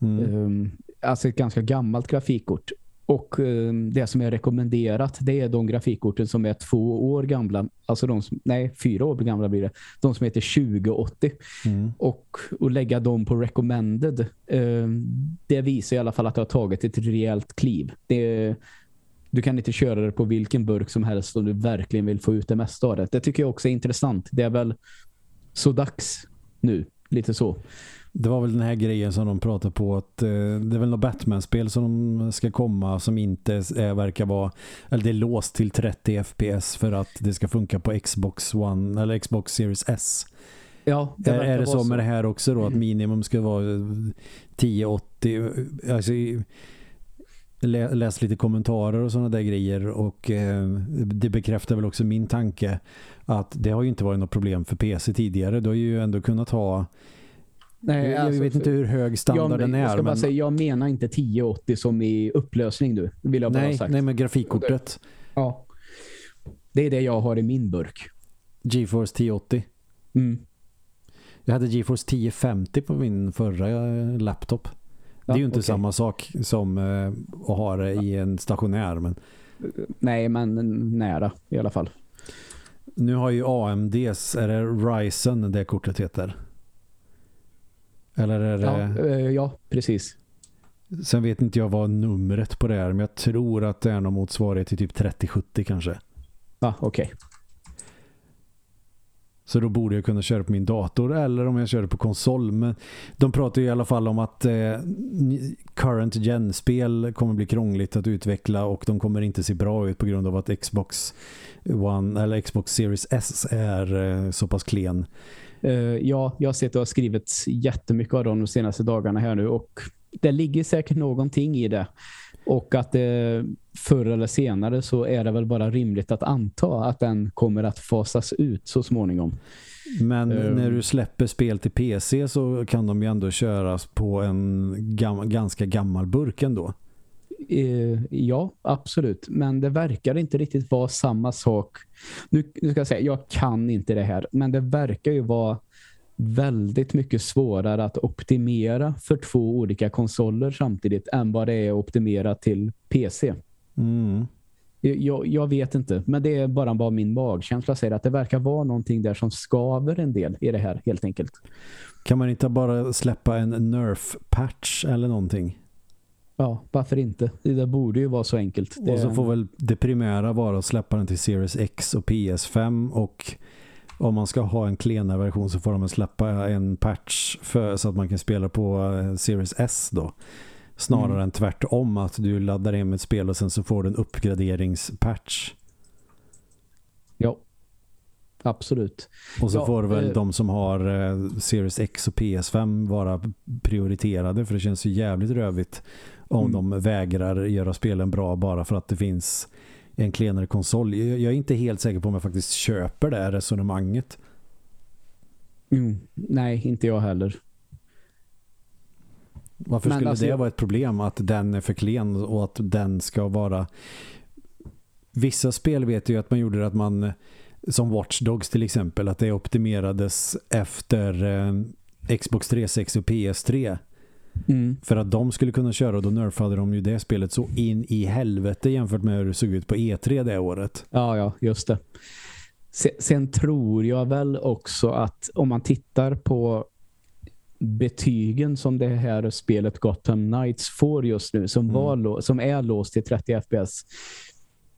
Mm. Um, alltså ett ganska gammalt grafikkort. Och eh, det som är rekommenderat det är de grafikkorten som är två år gamla. Alltså de som, nej, fyra år gamla blir det. De som heter 2080. Mm. Och att lägga dem på recommended eh, det visar i alla fall att det har tagit ett rejält kliv. Det, du kan inte köra det på vilken burk som helst om du verkligen vill få ut det mesta av det. Det tycker jag också är intressant. Det är väl så dags nu. Lite så. Det var väl den här grejen som de pratar på att eh, det är väl något Batman-spel som de ska komma som inte är, verkar vara eller det är låst till 30 FPS för att det ska funka på Xbox One eller Xbox Series S. Ja, det är, är det så, så med det här också då att mm. minimum ska vara 1080 alltså läst lite kommentarer och sådana där grejer och eh, det bekräftar väl också min tanke att det har ju inte varit något problem för PC tidigare. Du har ju ändå kunnat ha Nej, jag, alltså, vet inte hur hög standarden jag, är. Jag, ska bara men... säga, jag menar inte 1080 som i upplösning du. Vill jag bara nej, sagt. nej, men grafikkortet. Ja. Det är det jag har i min burk. GeForce 1080. Mm. Jag hade GeForce 1050 på min förra eh, laptop. Det är ju inte okej. samma sak som eh, att ha det i en stationär. Men Nej, men nära i alla fall. nu har ju AMDs, är det Ryzen det kortet heter? Eller är det... Ja, eh, ja, precis. Sen vet inte jag vad numret på det är, men jag tror att det är någon motsvarighet till typ 3070 kanske. Ja, okej. Så då borde jag kunna köra på min dator eller om jag kör på konsol. Men de pratar ju i alla fall om att eh, current gen-spel kommer bli krångligt att utveckla och de kommer inte se bra ut på grund av att Xbox One eller Xbox Series S är eh, så pass klen. Uh, ja, jag har sett och har skrivit jättemycket av dem de senaste dagarna här nu och det ligger säkert någonting i det. Och att eh, förr eller senare så är det väl bara rimligt att anta att den kommer att fasas ut så småningom. Men Ehm. när du släpper spel till PC så kan de ju ändå köras på en gam ganska gammal burk ändå. Eh, ja, absolut. Men det verkar inte riktigt vara samma sak. Nu, nu ska jag säga, jag kan inte det här. Men det verkar ju vara väldigt mycket svårare att optimera för två olika konsoler samtidigt än vad det är att optimera till PC. Mm. Jag, jag vet inte, men det är bara vad min magkänsla säger att det verkar vara någonting där som skaver en del i det här helt enkelt. Kan man inte bara släppa en nerf-patch eller någonting? Ja, varför inte? Det borde ju vara så enkelt. Och så får väl det primära vara att släppa den till Series X och PS5 och om man ska ha en klenare version så får de släppa en patch för, så att man kan spela på eh, Series S då. Snarare Mm. än tvärtom att du laddar hem ett spel och sen så får du en uppgraderingspatch. Ja, absolut. Och så Ja, får väl eh, de som har eh, Series X och PS5 vara prioriterade för det känns ju jävligt rövigt om Mm. de vägrar göra spelen bra bara för att det finns en klenare konsol. Jag är inte helt säker på om jag faktiskt köper det här resonemanget. Mm. Nej, inte jag heller. Varför Men skulle alltså det vara ett problem att den är för klen och att den ska vara Vissa spel vet ju att man gjorde att man som Watch Dogs till exempel att det optimerades efter eh, Xbox 360 och PS3 Mm. för att de skulle kunna köra och då nerfade de ju det spelet så in i helvete jämfört med hur det såg ut på E3 det året. Ja, ja, just det. Sen, sen tror jag väl också att om man tittar på betygen som det här spelet Gotham Knights får just nu som, Mm. var, som är låst till 30 FPS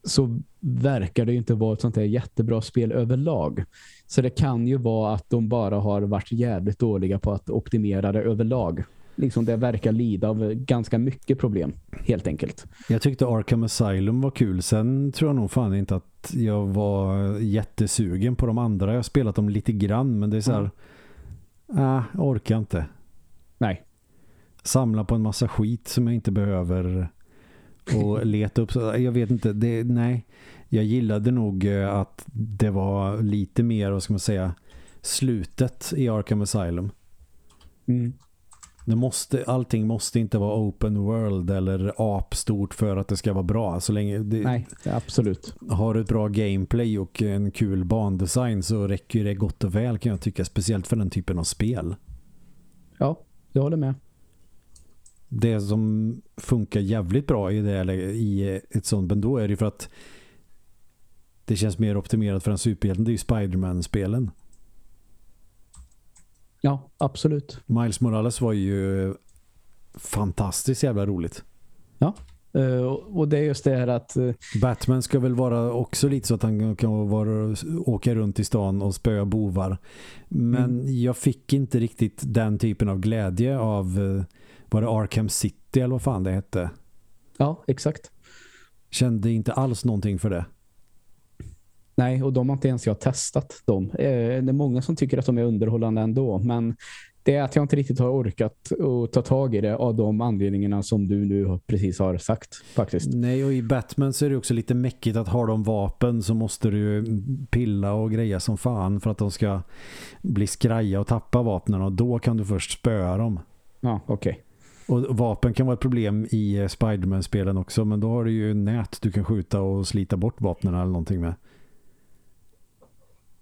så verkar det ju inte vara ett sånt här jättebra spel överlag. Så det kan ju vara att de bara har varit jävligt dåliga på att optimera det överlag. Liksom det verkar lida av ganska mycket problem, helt enkelt. Jag tyckte Arkham Asylum var kul. Sen tror jag nog fan inte att jag var jättesugen på de andra. Jag har spelat dem lite grann men det är så här ah, jag orkar inte. Nej. Samla på en massa skit som jag inte behöver och leta upp. Jag vet inte, det, nej. Jag gillade nog eh, att det var lite mer, vad ska man säga, slutet i Arkham Asylum. Mm. Det måste, allting måste inte vara open world eller apstort för att det ska vara bra. Så länge det, Nej, absolut. har du ett bra gameplay och en kul bandesign så räcker det gott och väl kan jag tycka. Speciellt för den typen av spel. Ja, jag håller med. Det som funkar jävligt bra i, det, läge- i ett sånt, men då är det för att det känns mer optimerat för en superhjälte. Det är ju Spider-Man-spelen. Ja, absolut. Miles Morales var ju fantastiskt jävla roligt. Eh, och det är just det här att eh, Batman ska väl vara också lite så att han kan vara, åka runt i stan och spöa bovar. Men jag fick inte riktigt den typen av glädje av eh, var det Arkham City eller vad fan det hette. ja, exakt. Kände inte alls någonting för det. Nej, och de har inte ens jag testat dem. Eh, det är många som tycker att de är underhållande ändå, men det är att jag inte riktigt har orkat att ta tag i det av de anledningarna som du nu precis har sagt faktiskt. Nej, och i Batman så är det också lite mäckigt att ha de vapen så måste du pilla och greja som fan för att de ska bli skraja och tappa vapnen och då kan du först spöa dem. Ja, okej. Okay. Och vapen kan vara ett problem i eh, Spiderman-spelen också men då har du ju nät du kan skjuta och slita bort vapnen eller någonting med.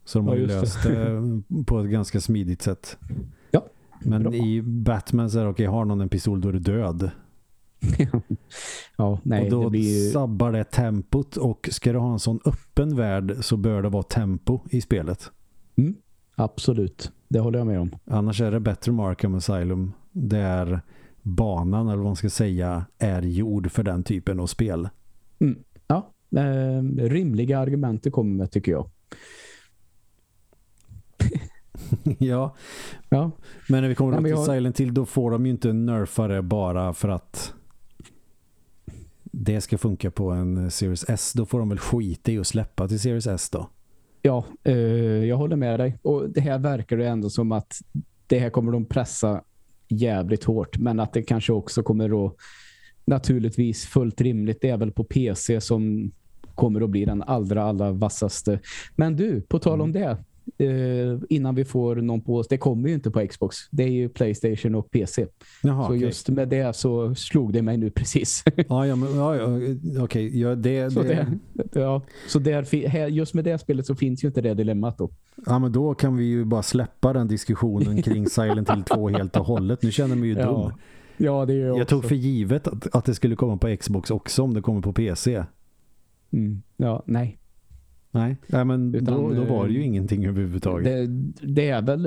Så de har ju löst det på ett ganska smidigt sätt. Ja. Men Bra. i Batman så är det okej, okay, har någon en pistol då är du död. ja, nej, och då det blir... sabbar det tempot och ska du ha en sån öppen värld så bör det vara tempo i spelet. Mm, absolut, det håller jag med om. Annars är det bättre Markham Asylum där banan eller vad man ska säga är gjord för den typen av spel. Mm. Ja, eh, rimliga argument det kommer med tycker jag. ja. ja. Men när vi kommer ja, till jag... Silent Hill då får de ju inte nerfa det bara för att det ska funka på en Series S. Då får de väl skita i att släppa till Series S då. Ja, eh, jag håller med dig. Och det här verkar det ändå som att det här kommer de pressa jävligt hårt. Men att det kanske också kommer att naturligtvis fullt rimligt. Det är väl på PC som kommer att bli den allra, allra vassaste. Men du, på tal om mm. det eh, innan vi får någon på oss. Det kommer ju inte på Xbox. Det är ju Playstation och PC. Jaha, så okay. just med det så slog det mig nu precis. ja, ja, men, ja, ja okej. Okay. Ja, det, så det, det, ja, så där, just med det spelet så finns ju inte det dilemmat då. Ja, men då kan vi ju bara släppa den diskussionen kring Silent Hill 2 helt och hållet. Nu känner mig ju ja. dum. Ja, det är jag, jag tog för givet att, att det skulle komma på Xbox också om det kommer på PC. Mm. Ja, nej. Nej, nej men Utan, då, då, var det ju eh, ingenting överhuvudtaget. Det, det, är väl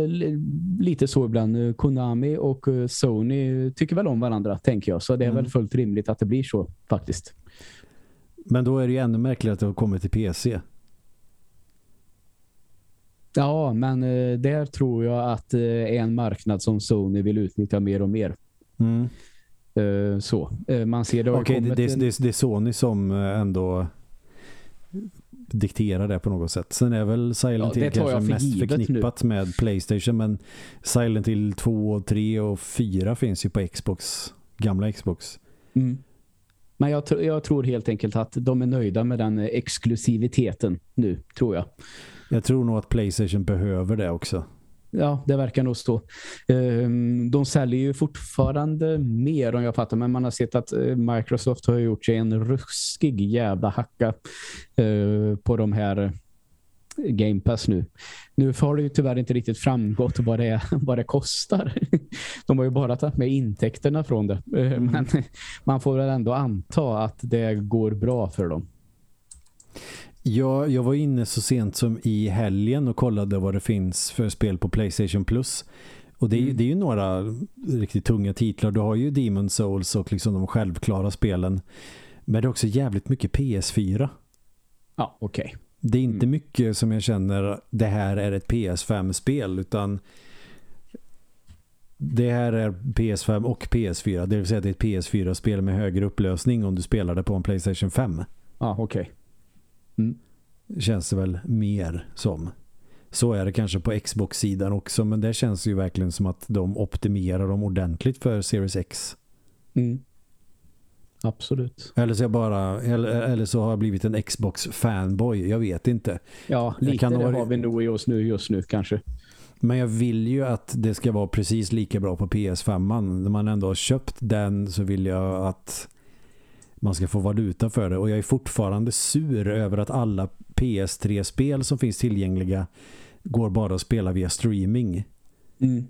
lite så ibland. Konami och eh, Sony tycker väl om varandra, tänker jag. Så det är mm. väl fullt rimligt att det blir så, faktiskt. Men då är det ju ännu märkligare att det har kommit till PC. Ja, men eh, där tror jag att det är en marknad som Sony vill utnyttja mer och mer. Mm. Så, man ser det Okej, okay, det, det, det är Sony som ändå diktera det på något sätt. Sen är väl Silent ja, Hill kanske mest förknippat nu. med Playstation men Silent Hill 2, 3 och 4 finns ju på Xbox, gamla Xbox. Mm. Men jag, jag, tror helt enkelt att de är nöjda med den exklusiviteten nu, tror jag. Jag tror nog att Playstation behöver det också ja, det verkar nog stå. Ehm, de säljer ju fortfarande mer om jag fattar, men man har sett att eh, Microsoft har gjort sig en ruskig jävla hacka eh, på de här Game Pass nu. Nu har det ju tyvärr inte riktigt framgått vad det, vad det kostar. De har ju bara tagit med intäkterna från det. Eh, mm. Men man får väl ändå anta att det går bra för dem. Ja, jag var inne så sent som i helgen och kollade vad det finns för spel på Playstation Plus. Och det är, mm. det är ju några riktigt tunga titlar. Du har ju Demon Souls och liksom de självklara spelen. Men det är också jävligt mycket PS4. Ja, okej. Okay. Det är inte mm. mycket som jag känner det här är ett PS5-spel utan det här är PS5 och PS4. Det vill säga att det är ett PS4-spel med högre upplösning om du spelar det på en Playstation 5. Ja, okej. Okay. Mm. Känns det väl mer som. Så är det kanske på Xbox-sidan också. Men det känns ju verkligen som att de optimerar dem ordentligt för Series X. Mm. Absolut. Eller så, jag bara, eller, eller, så har jag blivit en Xbox-fanboy. Jag vet inte. Ja, lite kan det har vi nog i oss nu just nu kanske. Men jag vill ju att det ska vara precis lika bra på PS5. När man ändå har köpt den så vill jag att man ska få valuta för det. Och jag är fortfarande sur över att alla PS3-spel som finns tillgängliga går bara att spela via streaming. Mm.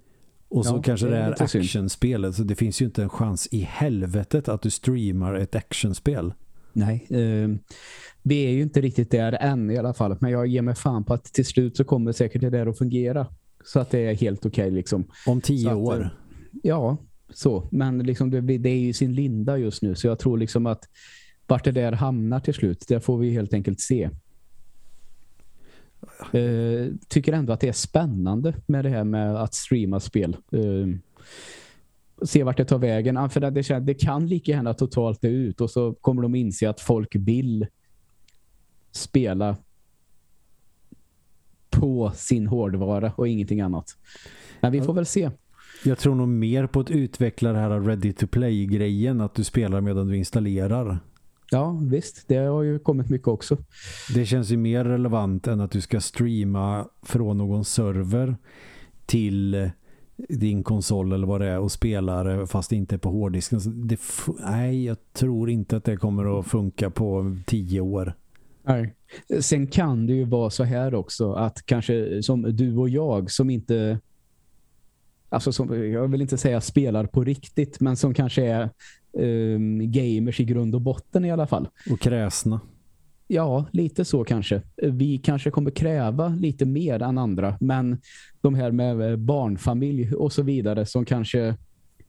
Och så ja, kanske det är, actionspelet. Så det finns ju inte en chans i helvetet att du streamar ett actionspel. Nej, eh, vi är ju inte riktigt där än i alla fall. Men jag ger mig fan på att till slut så kommer säkert det där att fungera. Så att det är helt okej okay, liksom. Om tio att, år? Ja, så, men liksom det, det är ju sin linda just nu. Så jag tror liksom att vart det där hamnar till slut, det får vi helt enkelt se. Eh, tycker ändå att det är spännande med det här med att streama spel. Eh, se vart det tar vägen. För det, det, det kan lika gärna totalt det ut och så kommer de inse att folk vill spela på sin hårdvara och ingenting annat. Men vi får väl se. Jag tror nog mer på att utveckla det här ready to play-grejen. Att du spelar medan du installerar. Ja, visst. Det har ju kommit mycket också. Det känns ju mer relevant än att du ska streama från någon server till din konsol eller vad det är och spelar fast inte på hårddisken. Det nej, jag tror inte att det kommer att funka på tio år. Nej. Sen kan det ju vara så här också att kanske som du och jag som inte alltså som, jag vill inte säga spelar på riktigt men som kanske är um, gamers i grund och botten i alla fall. Och kräsna. Ja, lite så kanske. Vi kanske kommer kräva lite mer än andra. Men de här med barnfamilj och så vidare som kanske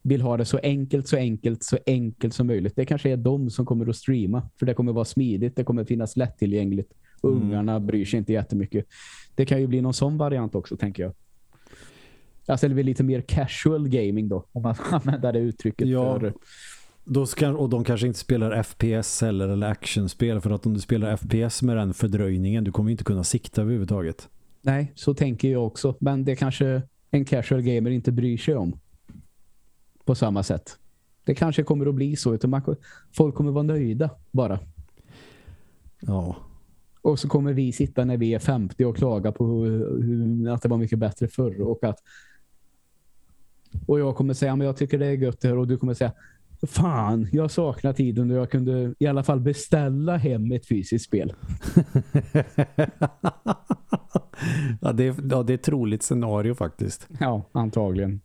vill ha det så enkelt, så enkelt, så enkelt som möjligt. Det kanske är de som kommer att streama. För det kommer vara smidigt, det kommer finnas lättillgängligt. Mm. Ungarna bryr sig inte jättemycket. Det kan ju bli någon sån variant också, tänker jag. Alltså det blir lite mer casual gaming då, om man använder det uttrycket ja. för då ska, och de kanske inte spelar FPS heller eller actionspel för att om du spelar FPS med den fördröjningen du kommer inte kunna sikta överhuvudtaget. Nej, så tänker jag också. Men det kanske en casual gamer inte bryr sig om på samma sätt. Det kanske kommer att bli så. Utan man, folk kommer vara nöjda bara. Ja. Och så kommer vi sitta när vi är 50 och klaga på hur, hur, att det var mycket bättre förr. Och att och jag kommer säga, men jag tycker det är gött det här. Och du kommer säga, fan, jag saknar tiden då jag kunde i alla fall beställa hem ett fysiskt spel. ja, det är, ja, det är ett troligt scenario faktiskt. Ja, antagligen.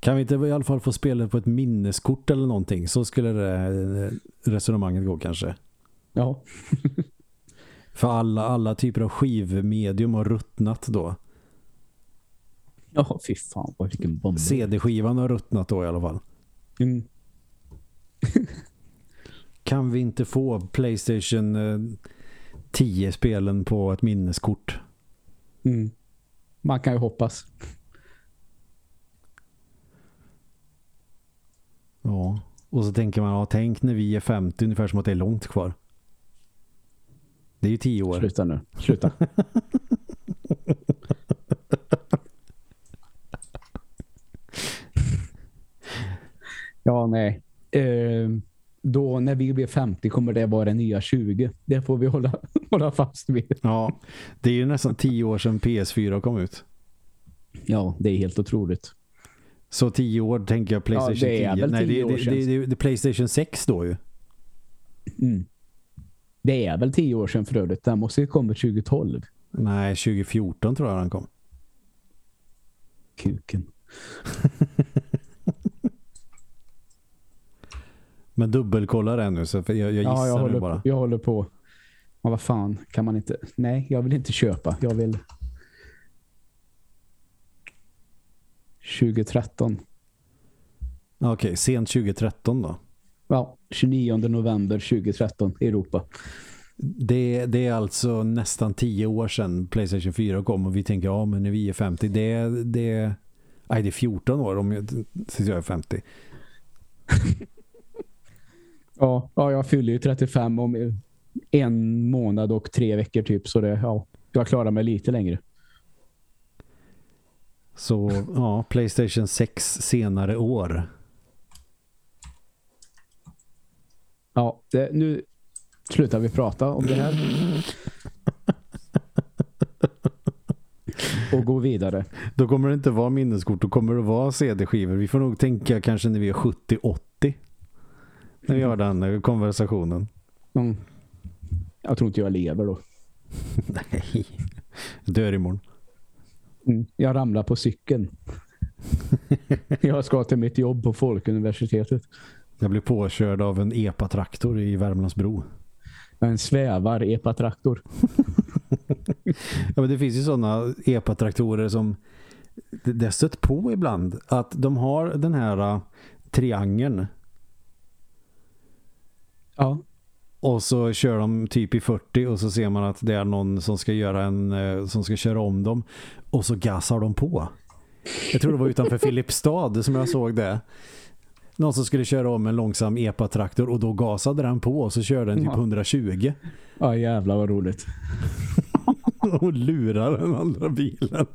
Kan vi inte i alla fall få spela på ett minneskort eller någonting? Så skulle det eh, resonemanget gå kanske. Ja. För alla, alla typer av skivmedium har ruttnat då. Ja, fy fan, vilken bomb. CD-skivan har ruttnat då i alla fall. Mm. kan vi inte få Playstation 10-spelen eh, på ett minneskort? Mm. Man kan ju hoppas. Ja, och så tänker man, ja, tänk när vi är 50, ungefär som att det är långt kvar. Det är ju 10 år. Sluta nu, sluta. Ja, nej. Eh, då när vi blir 50 kommer det vara det nya 20. Det får vi hålla, hålla fast vid. Ja, det är ju nästan 10 år sedan PS4 kom ut. Ja, det är helt otroligt. Så 10 år tänker jag Playstation ja, det är 10. Väl 10 Nej, det, år det, det, det, är Playstation 6 då ju. Mm. Det är väl 10 år sedan för övrigt. Den måste ju komma 2012. Nej, 2014 tror jag den kom. Kuken. Men dubbelkolla det nu så jag, jag gissar ja, jag håller, bara. På, jag håller på. Men vad fan, kan man inte... Nej, jag vill inte köpa. Jag vill... 2013. Okej, okay, sent 2013 då? Ja, 29 november 2013 i Europa. Det, det är alltså nästan 10 år sedan Playstation 4 kom och vi tänker, ja men när vi är 50, det, det, nej, det är 14 år om jag, jag är 50. Ja, ja, jag fyller ju 35 om en månad och tre veckor typ. Så det, ja, jag klarar mig lite längre. Så ja, Playstation 6 senare år. Ja, det, nu slutar vi prata om det här. och gå vidare. Då kommer det inte vara minneskort, då kommer det vara CD-skivor. Vi får nog tänka kanske när vi är 70-80 när vi har den konversationen. Mm. Jag tror inte jag lever då. Nej, dör imorgon. Mm. Jag ramlar på cykeln. jag ska till mitt jobb på Folkuniversitetet. Jag blir påkörd av en epatraktor i Värmlandsbro. En svävar epatraktor. ja, men det finns ju sådana epatraktorer som det är stött på ibland. Att de har den här uh, triangeln Ja. Och så kör de typ i 40 och så ser man att det är någon som ska göra en eh, som ska köra om dem och så gasar de på. Jag tror det var utanför Filipstad som jag såg det. Någon som skulle köra om en långsam EPA-traktor och då gasade den på och så körde den typ 120. Ja jävlar vad roligt. och lurar den andra bilen.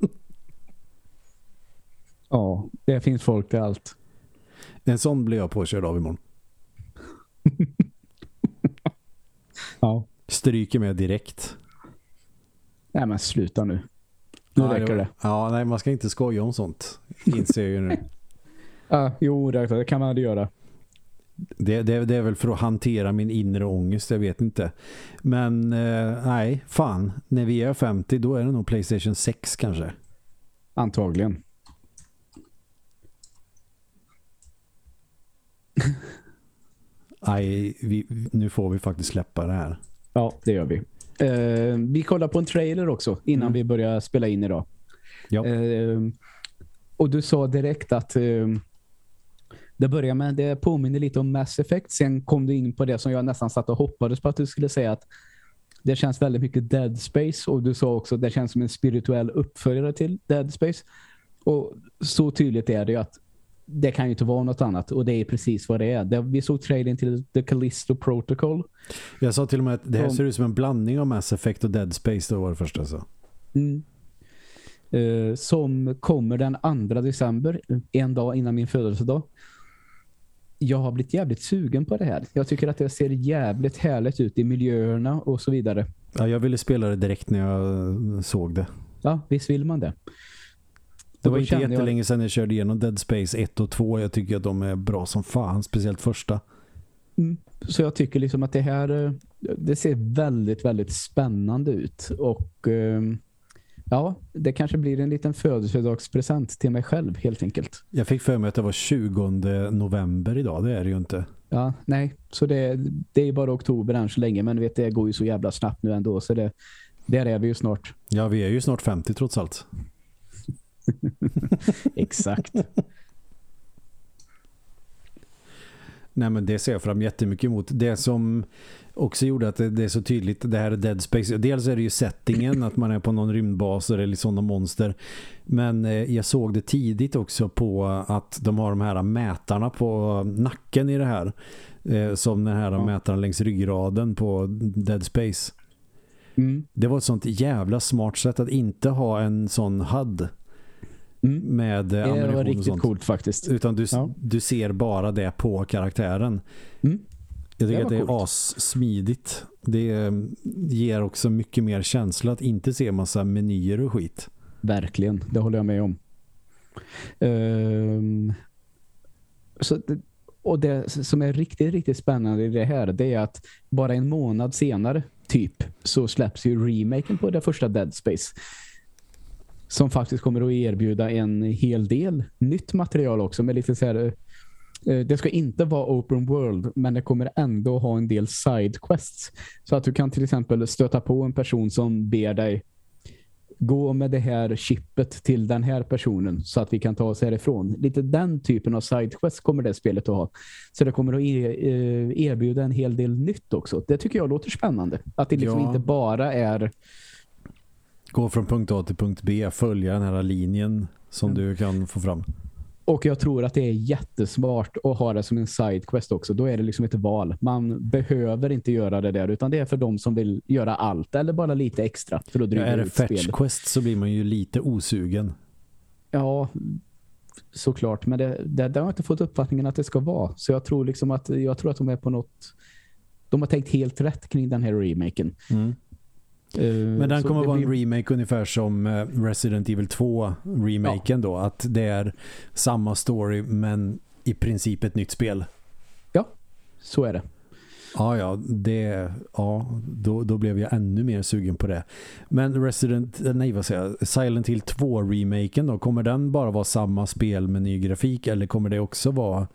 Ja, det finns folk till allt. En sån blir jag påkörd av imorgon. ja. Stryker med direkt. Nej men sluta nu. Nu ja, räcker det. Ja, nej man ska inte skoja om sånt. Inser jag ju nu. Ja, jo, det kan man göra. Det, det, det, är väl för att hantera min inre ångest, jag vet inte. Men eh, nej, fan. När vi är 50 då är det nog Playstation 6 kanske. Antagligen. nej, vi, nu får vi faktiskt släppa det här. Ja, det gör vi. Eh, vi kollar på en trailer också innan mm. vi börjar spela in idag. Ja. Eh, och du sa direkt att eh, det börjar med, det påminner lite om Mass Effect. Sen kom du in på det som jag nästan satt och hoppades på att du skulle säga att det känns väldigt mycket Dead Space. Och du sa också att det känns som en spirituell uppföljare till Dead Space. Och så tydligt är det ju att det kan ju inte vara något annat. Och det är precis vad det är. vi såg trailern till The Callisto Protocol. Jag sa till och med att det här ser ut som en blandning av Mass Effect och Dead Space. Det var det första så. Mm. Uh, som kommer den 2 december. En dag innan min födelsedag jag har blivit jävligt sugen på det här. Jag tycker att det ser jävligt härligt ut i miljöerna och så vidare. Ja, jag ville spela det direkt när jag såg det. Ja, visst vill man det. Det var inte jättelänge jag... sedan jag körde igenom Dead Space 1 och 2. Jag tycker att de är bra som fan, speciellt första. Mm. Så jag tycker liksom att det här eh, det ser väldigt, väldigt spännande ut. Och ehm, ja, det kanske blir en liten födelsedagspresent till mig själv helt enkelt. Jag fick för mig att det var 20 november idag, det är det ju inte. Ja, nej. Så det, det är bara oktober än så länge, men vet det går ju så jävla snabbt nu ändå, så det, där är vi ju snart. Ja, vi är ju snart 50 trots allt. Exakt. Nej men det ser jag fram jättemycket emot. Det som också gjorde att det, är så tydligt, det här är Dead Space. Dels är det ju settingen, att man är på någon rymdbas eller liksom någon monster. Men eh, jag såg det tidigt också på att de har de här mätarna på nacken i det här. Eh, som den här ja. mätaren längs ryggraden på Dead Space. Mm. Det var ett sånt jävla smart sätt att inte ha en sån HUD mm. med eh, Det var riktigt coolt faktiskt. Utan du, ja. du ser bara det på karaktären. Mm. Jag tycker det att det är assmidigt. Det eh, ger också mycket mer känsla att inte se massa menyer och skit. Verkligen, det håller jag med om. Um, så och det som är riktigt, riktigt spännande i det här det är att bara en månad senare typ så släpps ju remaken på det första Dead Space som faktiskt kommer att erbjuda en hel del nytt material också med lite så här eh, det ska inte vara open world men det kommer ändå ha en del side quests. Så att du kan till exempel stöta på en person som ber dig gå med det här chippet till den här personen så att vi kan ta oss härifrån. Lite den typen av sidequest kommer det spelet att ha. Så det kommer att eh, erbjuda en hel del nytt också. Det tycker jag låter spännande. Att det liksom ja. inte bara är gå från punkt A till punkt B, följa den här linjen som mm. du kan få fram. Och jag tror att det är jättesmart att ha det som en sidequest också. Då är det liksom ett val. Man behöver inte göra det där utan det är för de som vill göra allt eller bara lite extra för att dryga ja, Är det fetch quest så blir man ju lite osugen. Ja, såklart. Men det, det, det har jag inte fått uppfattningen att det ska vara. Så jag tror liksom att jag tror att de är på något de har tänkt helt rätt kring den här remaken. Mm. Uh, Men den kommer vara blir... en remake ungefär som eh, Resident Evil 2-remaken ja. då. Att det är samma story men i princip ett nytt spel. Ja, så är det. Ja, ja, det, ja då, då blev jag ännu mer sugen på det. Men Resident, nej vad säger jag, Silent Hill 2-remaken då, kommer den bara vara samma spel med ny grafik eller kommer det också vara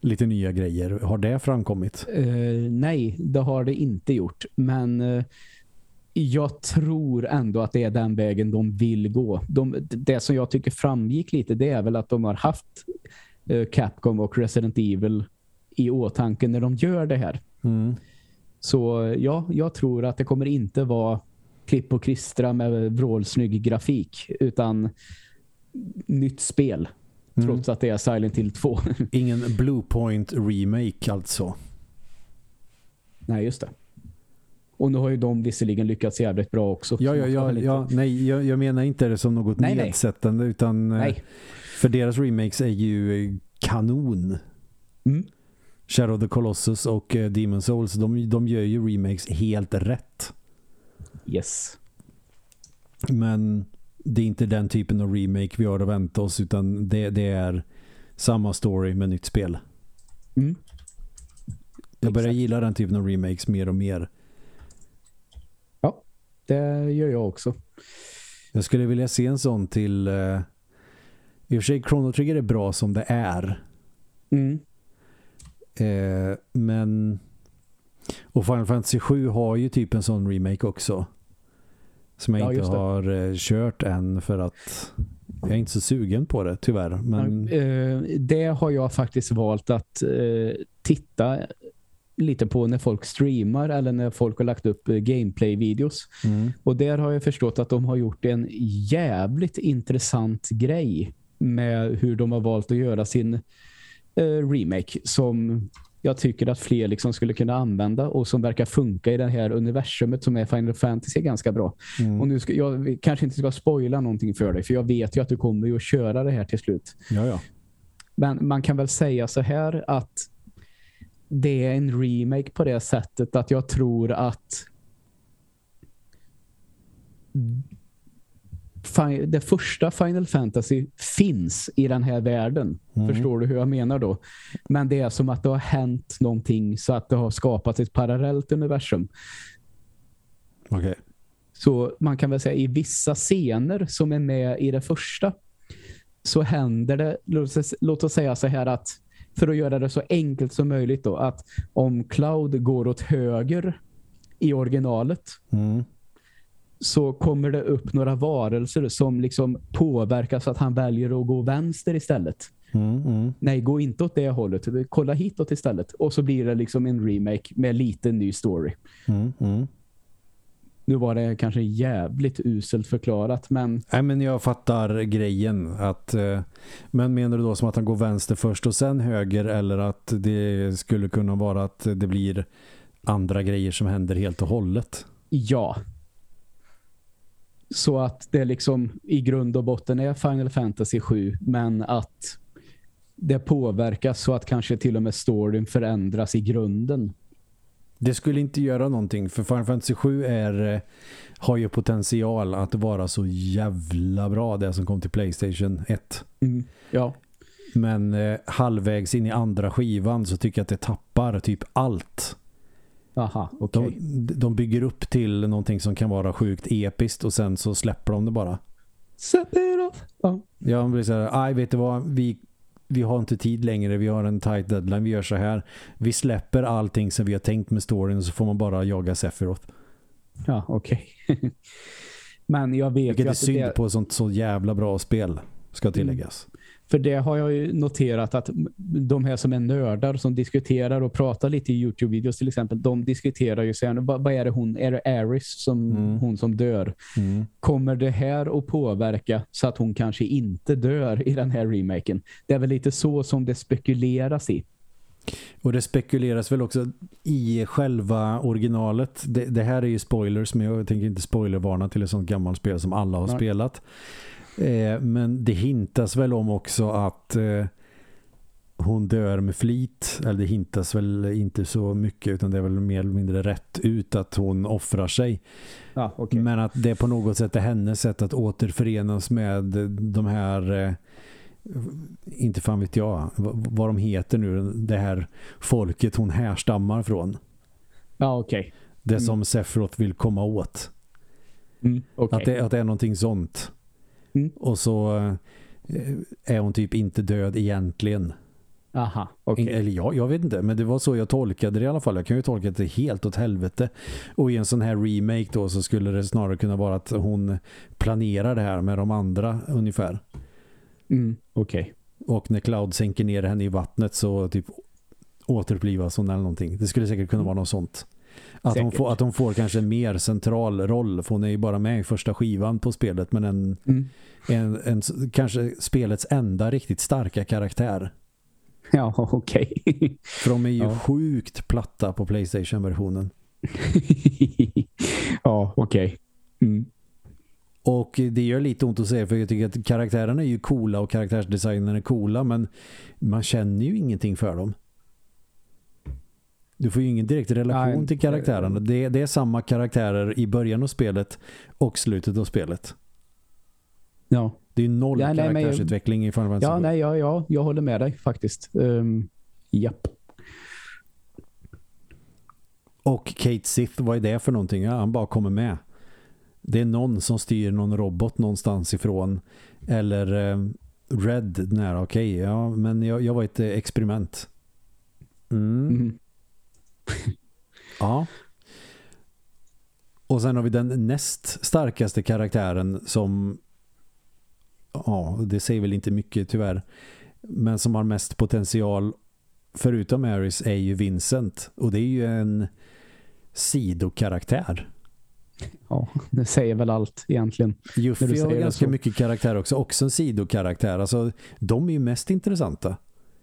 lite nya grejer? Har det framkommit? Uh, nej, det har det inte gjort. Men... Uh jag tror ändå att det är den vägen de vill gå. De, det som jag tycker framgick lite det är väl att de har haft uh, Capcom och Resident Evil i åtanke när de gör det här. Mm. Så ja, jag tror att det kommer inte vara klipp och kristra med vrålsnygg grafik utan nytt spel. Mm. Trots att det är Silent Hill 2. Ingen Bluepoint remake alltså. Nej, just det. Och nu har ju de visserligen lyckats jävligt bra också. Ja, ja, ja, ja nej, jag, jag, menar inte det som något nej, nedsättande nej. utan eh, nej. för deras remakes är ju kanon. Mm. Shadow of the Colossus och uh, Demon Souls, de, de gör ju remakes helt rätt. Yes. Men det är inte den typen av remake vi har att vänta oss utan det, det är samma story med nytt spel. Mm. Jag börjar Exakt. gilla den typen av remakes mer och mer. Det gör jag också. Jag skulle vilja se en sån till... Uh, I och för sig, Chrono Trigger är bra som det är. Mm. Uh, men... Och Final Fantasy 7 har ju typ en sån remake också. Som jag ja, inte har uh, kört än för att jag är inte så sugen på det, tyvärr. Men... det har jag faktiskt valt att titta lite på när folk streamar eller när folk har lagt upp eh, gameplay-videos. Mm. Och där har jag förstått att de har gjort en jävligt intressant grej med hur de har valt att göra sin eh, remake som jag tycker att fler liksom skulle kunna använda och som verkar funka i det här universumet som är Final Fantasy ganska bra. Mm. Och nu ska, jag kanske inte ska spoila någonting för dig för jag vet ju att du kommer att köra det här till slut. Ja, ja. Men man kan väl säga så här att det är en remake på det sättet att jag tror att det första Final Fantasy finns i den här världen. Mm. Förstår du hur jag menar då? Men det är som att det har hänt någonting så att det har skapat ett parallellt universum. Okej. Okay. Så man kan väl säga i vissa scener som är med i det första så händer det, låt oss säga så här att för att göra det så enkelt som möjligt då, att om Cloud går åt höger i originalet mm. så kommer det upp några varelser som liksom påverkas så att han väljer att gå vänster istället. Mm, mm. Nej, gå inte åt det hållet. Kolla hitåt istället. Och så blir det liksom en remake med lite ny story. Mm, mm. Nu var det kanske jävligt uselt förklarat, men... Nej, men jag fattar grejen. att eh, Men menar du då som att han går vänster först och sen höger eller att det skulle kunna vara att det blir andra grejer som händer helt och hållet? Ja. Så att det liksom i grund och botten är Final Fantasy 7, men att det påverkas så att kanske till och med storyn förändras i grunden. Det skulle inte göra någonting för Final Fantasy 7 är, eh, har ju potential att vara så jävla bra det som kom till Playstation 1. Mm, ja. Men eh, halvvägs in i andra skivan så tycker jag att det tappar typ allt. Aha, okay. de, de bygger upp till någonting som kan vara sjukt episkt och sen så släpper de det bara. Sephiroth. Ja, ja man blir så här, aj vet du vad, vi vi har inte tid längre, vi har en tight deadline, vi gör så här. Vi släpper allting som vi har tänkt med storyn och så får man bara jaga Sephiroth. Ja, okej. Okay. Men jag vet Vilket ju att är synd det... på sånt så jävla bra spel, ska tilläggas. Mm. För det har jag ju noterat att de här som är nördar som diskuterar och pratar lite i Youtube-videos till exempel, de diskuterar ju sen, vad, vad är det hon, är det Aris som mm. hon som dör? Mm. Kommer det här att påverka så att hon kanske inte dör i den här remaken? Det är väl lite så som det spekuleras i. Och det spekuleras väl också i själva originalet. Det, det här är ju spoilers, men jag tänker inte spoilervarna till ett sånt gammalt spel som alla har Nej. spelat. Eh, men det hintas väl om också att eh, hon dör med flit. Eller det hintas väl inte så mycket utan det är väl mer eller mindre rätt ut att hon offrar sig. Ja, okay. Men att det på något sätt är hennes sätt att återförenas med de här eh, inte fan vet jag vad de heter nu, det här folket hon härstammar från. Ja, okej. Okay. Det mm. som Sephiroth vill komma åt. Mm, okay. att, det, att det är någonting sånt. Mm. Och så eh, är hon typ inte död egentligen. Aha, okay. Eller ja, jag vet inte, men det var så jag tolkade det i alla fall. Jag kan ju tolka det helt åt helvete. Och i en sån här remake då så skulle det snarare kunna vara att hon planerar det här med de andra ungefär. Mm, okej. Okay. Och när Cloud sänker ner henne i vattnet så typ återupplivas hon eller någonting. Det skulle säkert kunna vara något sånt. Att hon, får, att hon får kanske en mer central roll. För hon är ju bara med i första skivan på spelet. Men en, mm. En, en, kanske spelets enda riktigt starka karaktär. Ja, okej. Okay. för de är ju ja. sjukt platta på Playstation-versionen. ja, okej. Okay. Mm. Och det gör lite ont att säga för jag tycker att karaktärerna är ju coola och karaktärsdesignen är coola men man känner ju ingenting för dem. Du får ju ingen direkt relation Nej, till karaktärerna. Det, det, är samma karaktärer i början av spelet och slutet av spelet. Ja. Det är noll ja, nej, karaktärsutveckling jag, i Final Fantasy. Ja, nej, ja, ja, jag håller med dig faktiskt. Um, japp. Och Kate Sith, vad är det för någonting? Ja, han bara kommer med. Det är någon som styr någon robot någonstans ifrån. Eller eh, Red nära, okej. Okay, ja, men jag, jag var ett eh, experiment. Mm. Mm. ja. Och sen har vi den näst starkaste karaktären som ja, det säger väl inte mycket tyvärr. Men som har mest potential förutom Aris är ju Vincent. Och det är ju en sidokaraktär. Ja, det säger väl allt egentligen. Juffy har ganska så. mycket karaktär också. Också en sidokaraktär. Alltså, de är ju mest intressanta.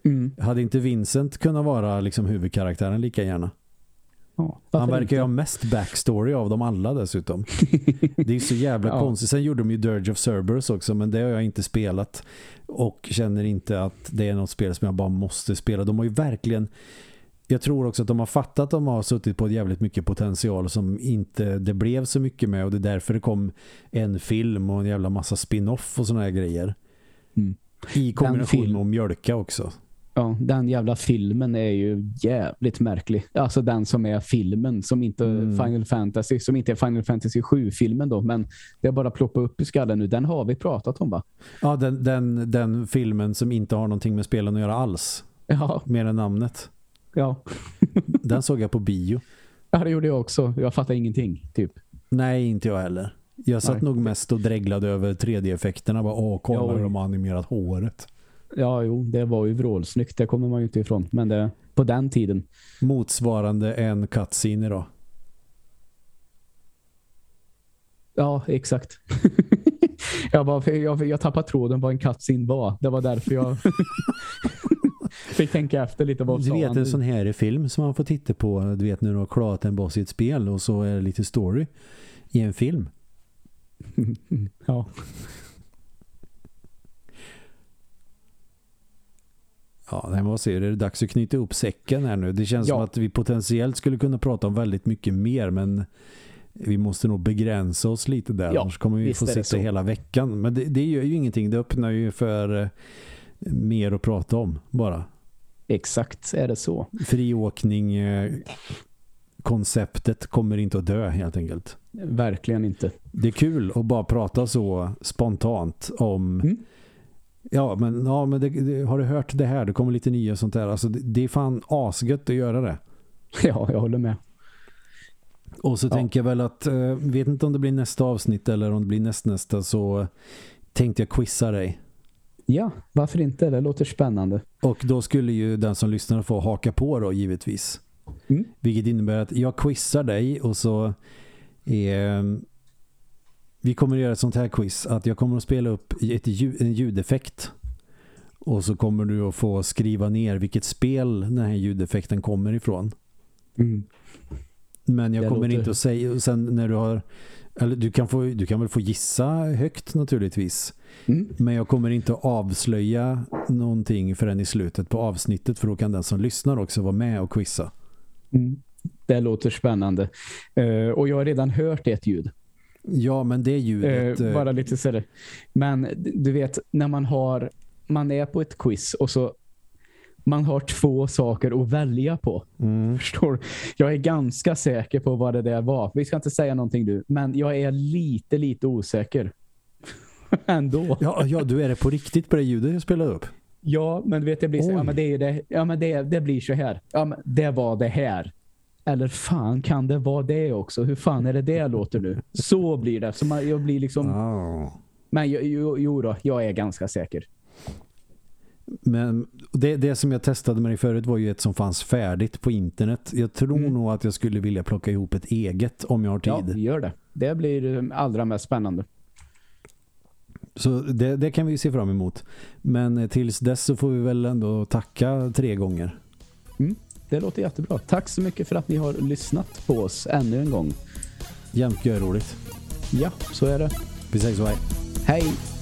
Mm. Hade inte Vincent kunnat vara liksom huvudkaraktären lika gärna? Ja, Han verkar inte? ju ha mest backstory av dem alla dessutom. det är så jävla ja. konstigt. Sen gjorde de ju Dirge of Cerberus också men det har jag inte spelat. Och känner inte att det är något spel som jag bara måste spela. De har ju verkligen jag tror också att de har fattat att de har suttit på jävligt mycket potential som inte det blev så mycket med och det är därför det kom en film och en jävla massa spin-off och såna här grejer. Mm. I kombination med mjölka också. Ja, den jävla filmen är ju jävligt märklig. Alltså den som är filmen, som inte mm. Final Fantasy, som inte är Final Fantasy 7-filmen då, men det är bara ploppa upp i skallen nu. Den har vi pratat om va? Ja, den, den, den filmen som inte har någonting med spelen att göra alls. Ja. Mer än namnet. Ja. den såg jag på bio. Ja, det gjorde jag också. Jag fattar ingenting, typ. Nej, inte jag heller. Jag satt Nej. nog mest och dreglade över 3D-effekterna. Åh, kolla hur de har animerat håret. Ja, jo, det var ju vrålsnyggt. Det kommer man ju inte ifrån. Men det, på den tiden. Motsvarande en cutscene då. Ja, exakt. jag, bara, jag, jag tappade tråden vad en cutscene var. Det var därför jag fick tänka efter lite. Vad du vet en sån här film som man får titta på. Du vet när du har klarat en boss i ett spel och så är det lite story i en film. ja. Ja, det måste säga, det är dags att knyta upp säcken här nu. Det känns ja. som att vi potentiellt skulle kunna prata om väldigt mycket mer, men vi måste nog begränsa oss lite där. Ja, Annars kommer vi få sitta hela veckan. Men det, det gör ju ingenting. Det öppnar ju för eh, mer att prata om bara. Exakt är det så. Friåkning eh, konceptet kommer inte att dö helt enkelt. Verkligen inte. Det är kul att bara prata så spontant om mm Ja, men, ja, men det, det, har du hört det här? Det kommer lite nya sånt där. Alltså, det, det är fan asgött att göra det. Ja, jag håller med. Och så ja. tänker jag väl att, äh, vet inte om det blir nästa avsnitt eller om det blir nästnästa så tänkte jag quizza dig. Ja, varför inte? Det låter spännande. Och då skulle ju den som lyssnar få haka på då, givetvis. Mm. Vilket innebär att jag quizar dig och så är vi kommer att göra ett sånt här quiz att jag kommer att spela upp ett ljud, en ljudeffekt och så kommer du att få skriva ner vilket spel den här ljudeffekten kommer ifrån. Mm. Men jag det kommer låter... inte att säga sen när du har eller du kan, få, du kan väl få gissa högt naturligtvis. Mm. Men jag kommer inte att avslöja någonting förrän i slutet på avsnittet för då kan den som lyssnar också vara med och quizza. Mm. Det låter spännande. Uh, och jag har redan hört ett ljud. Ja, men det ljudet... Eh, bara lite sådär. Men du vet, när man har man är på ett quiz och så man har två saker att välja på. Mm. Förstår Jag är ganska säker på vad det där var. Vi ska inte säga någonting du, men jag är lite, lite osäker. Ändå. Ja, ja, du är det på riktigt på det ljudet jag spelade upp. Ja, men du vet, det blir så, ja, men det, är det, ja, men det, det blir så här. Ja, men det var det här. Eller fan, kan det vara det också? Hur fan är det det låter nu? Så blir det. Så man, jag blir liksom... Oh. Men jo, jo då, jag är ganska säker. Men det, det som jag testade med dig förut var ju ett som fanns färdigt på internet. Jag tror mm. nog att jag skulle vilja plocka ihop ett eget om jag har tid. Ja, gör det. Det blir allra mest spännande. Så det, det kan vi se fram emot. Men tills dess så får vi väl ändå tacka tre gånger. Mm det låter jättebra. Tack så mycket för att ni har lyssnat på oss ännu en gång. Jämt roligt. Ja, så är det. Vi säger så här. Hej!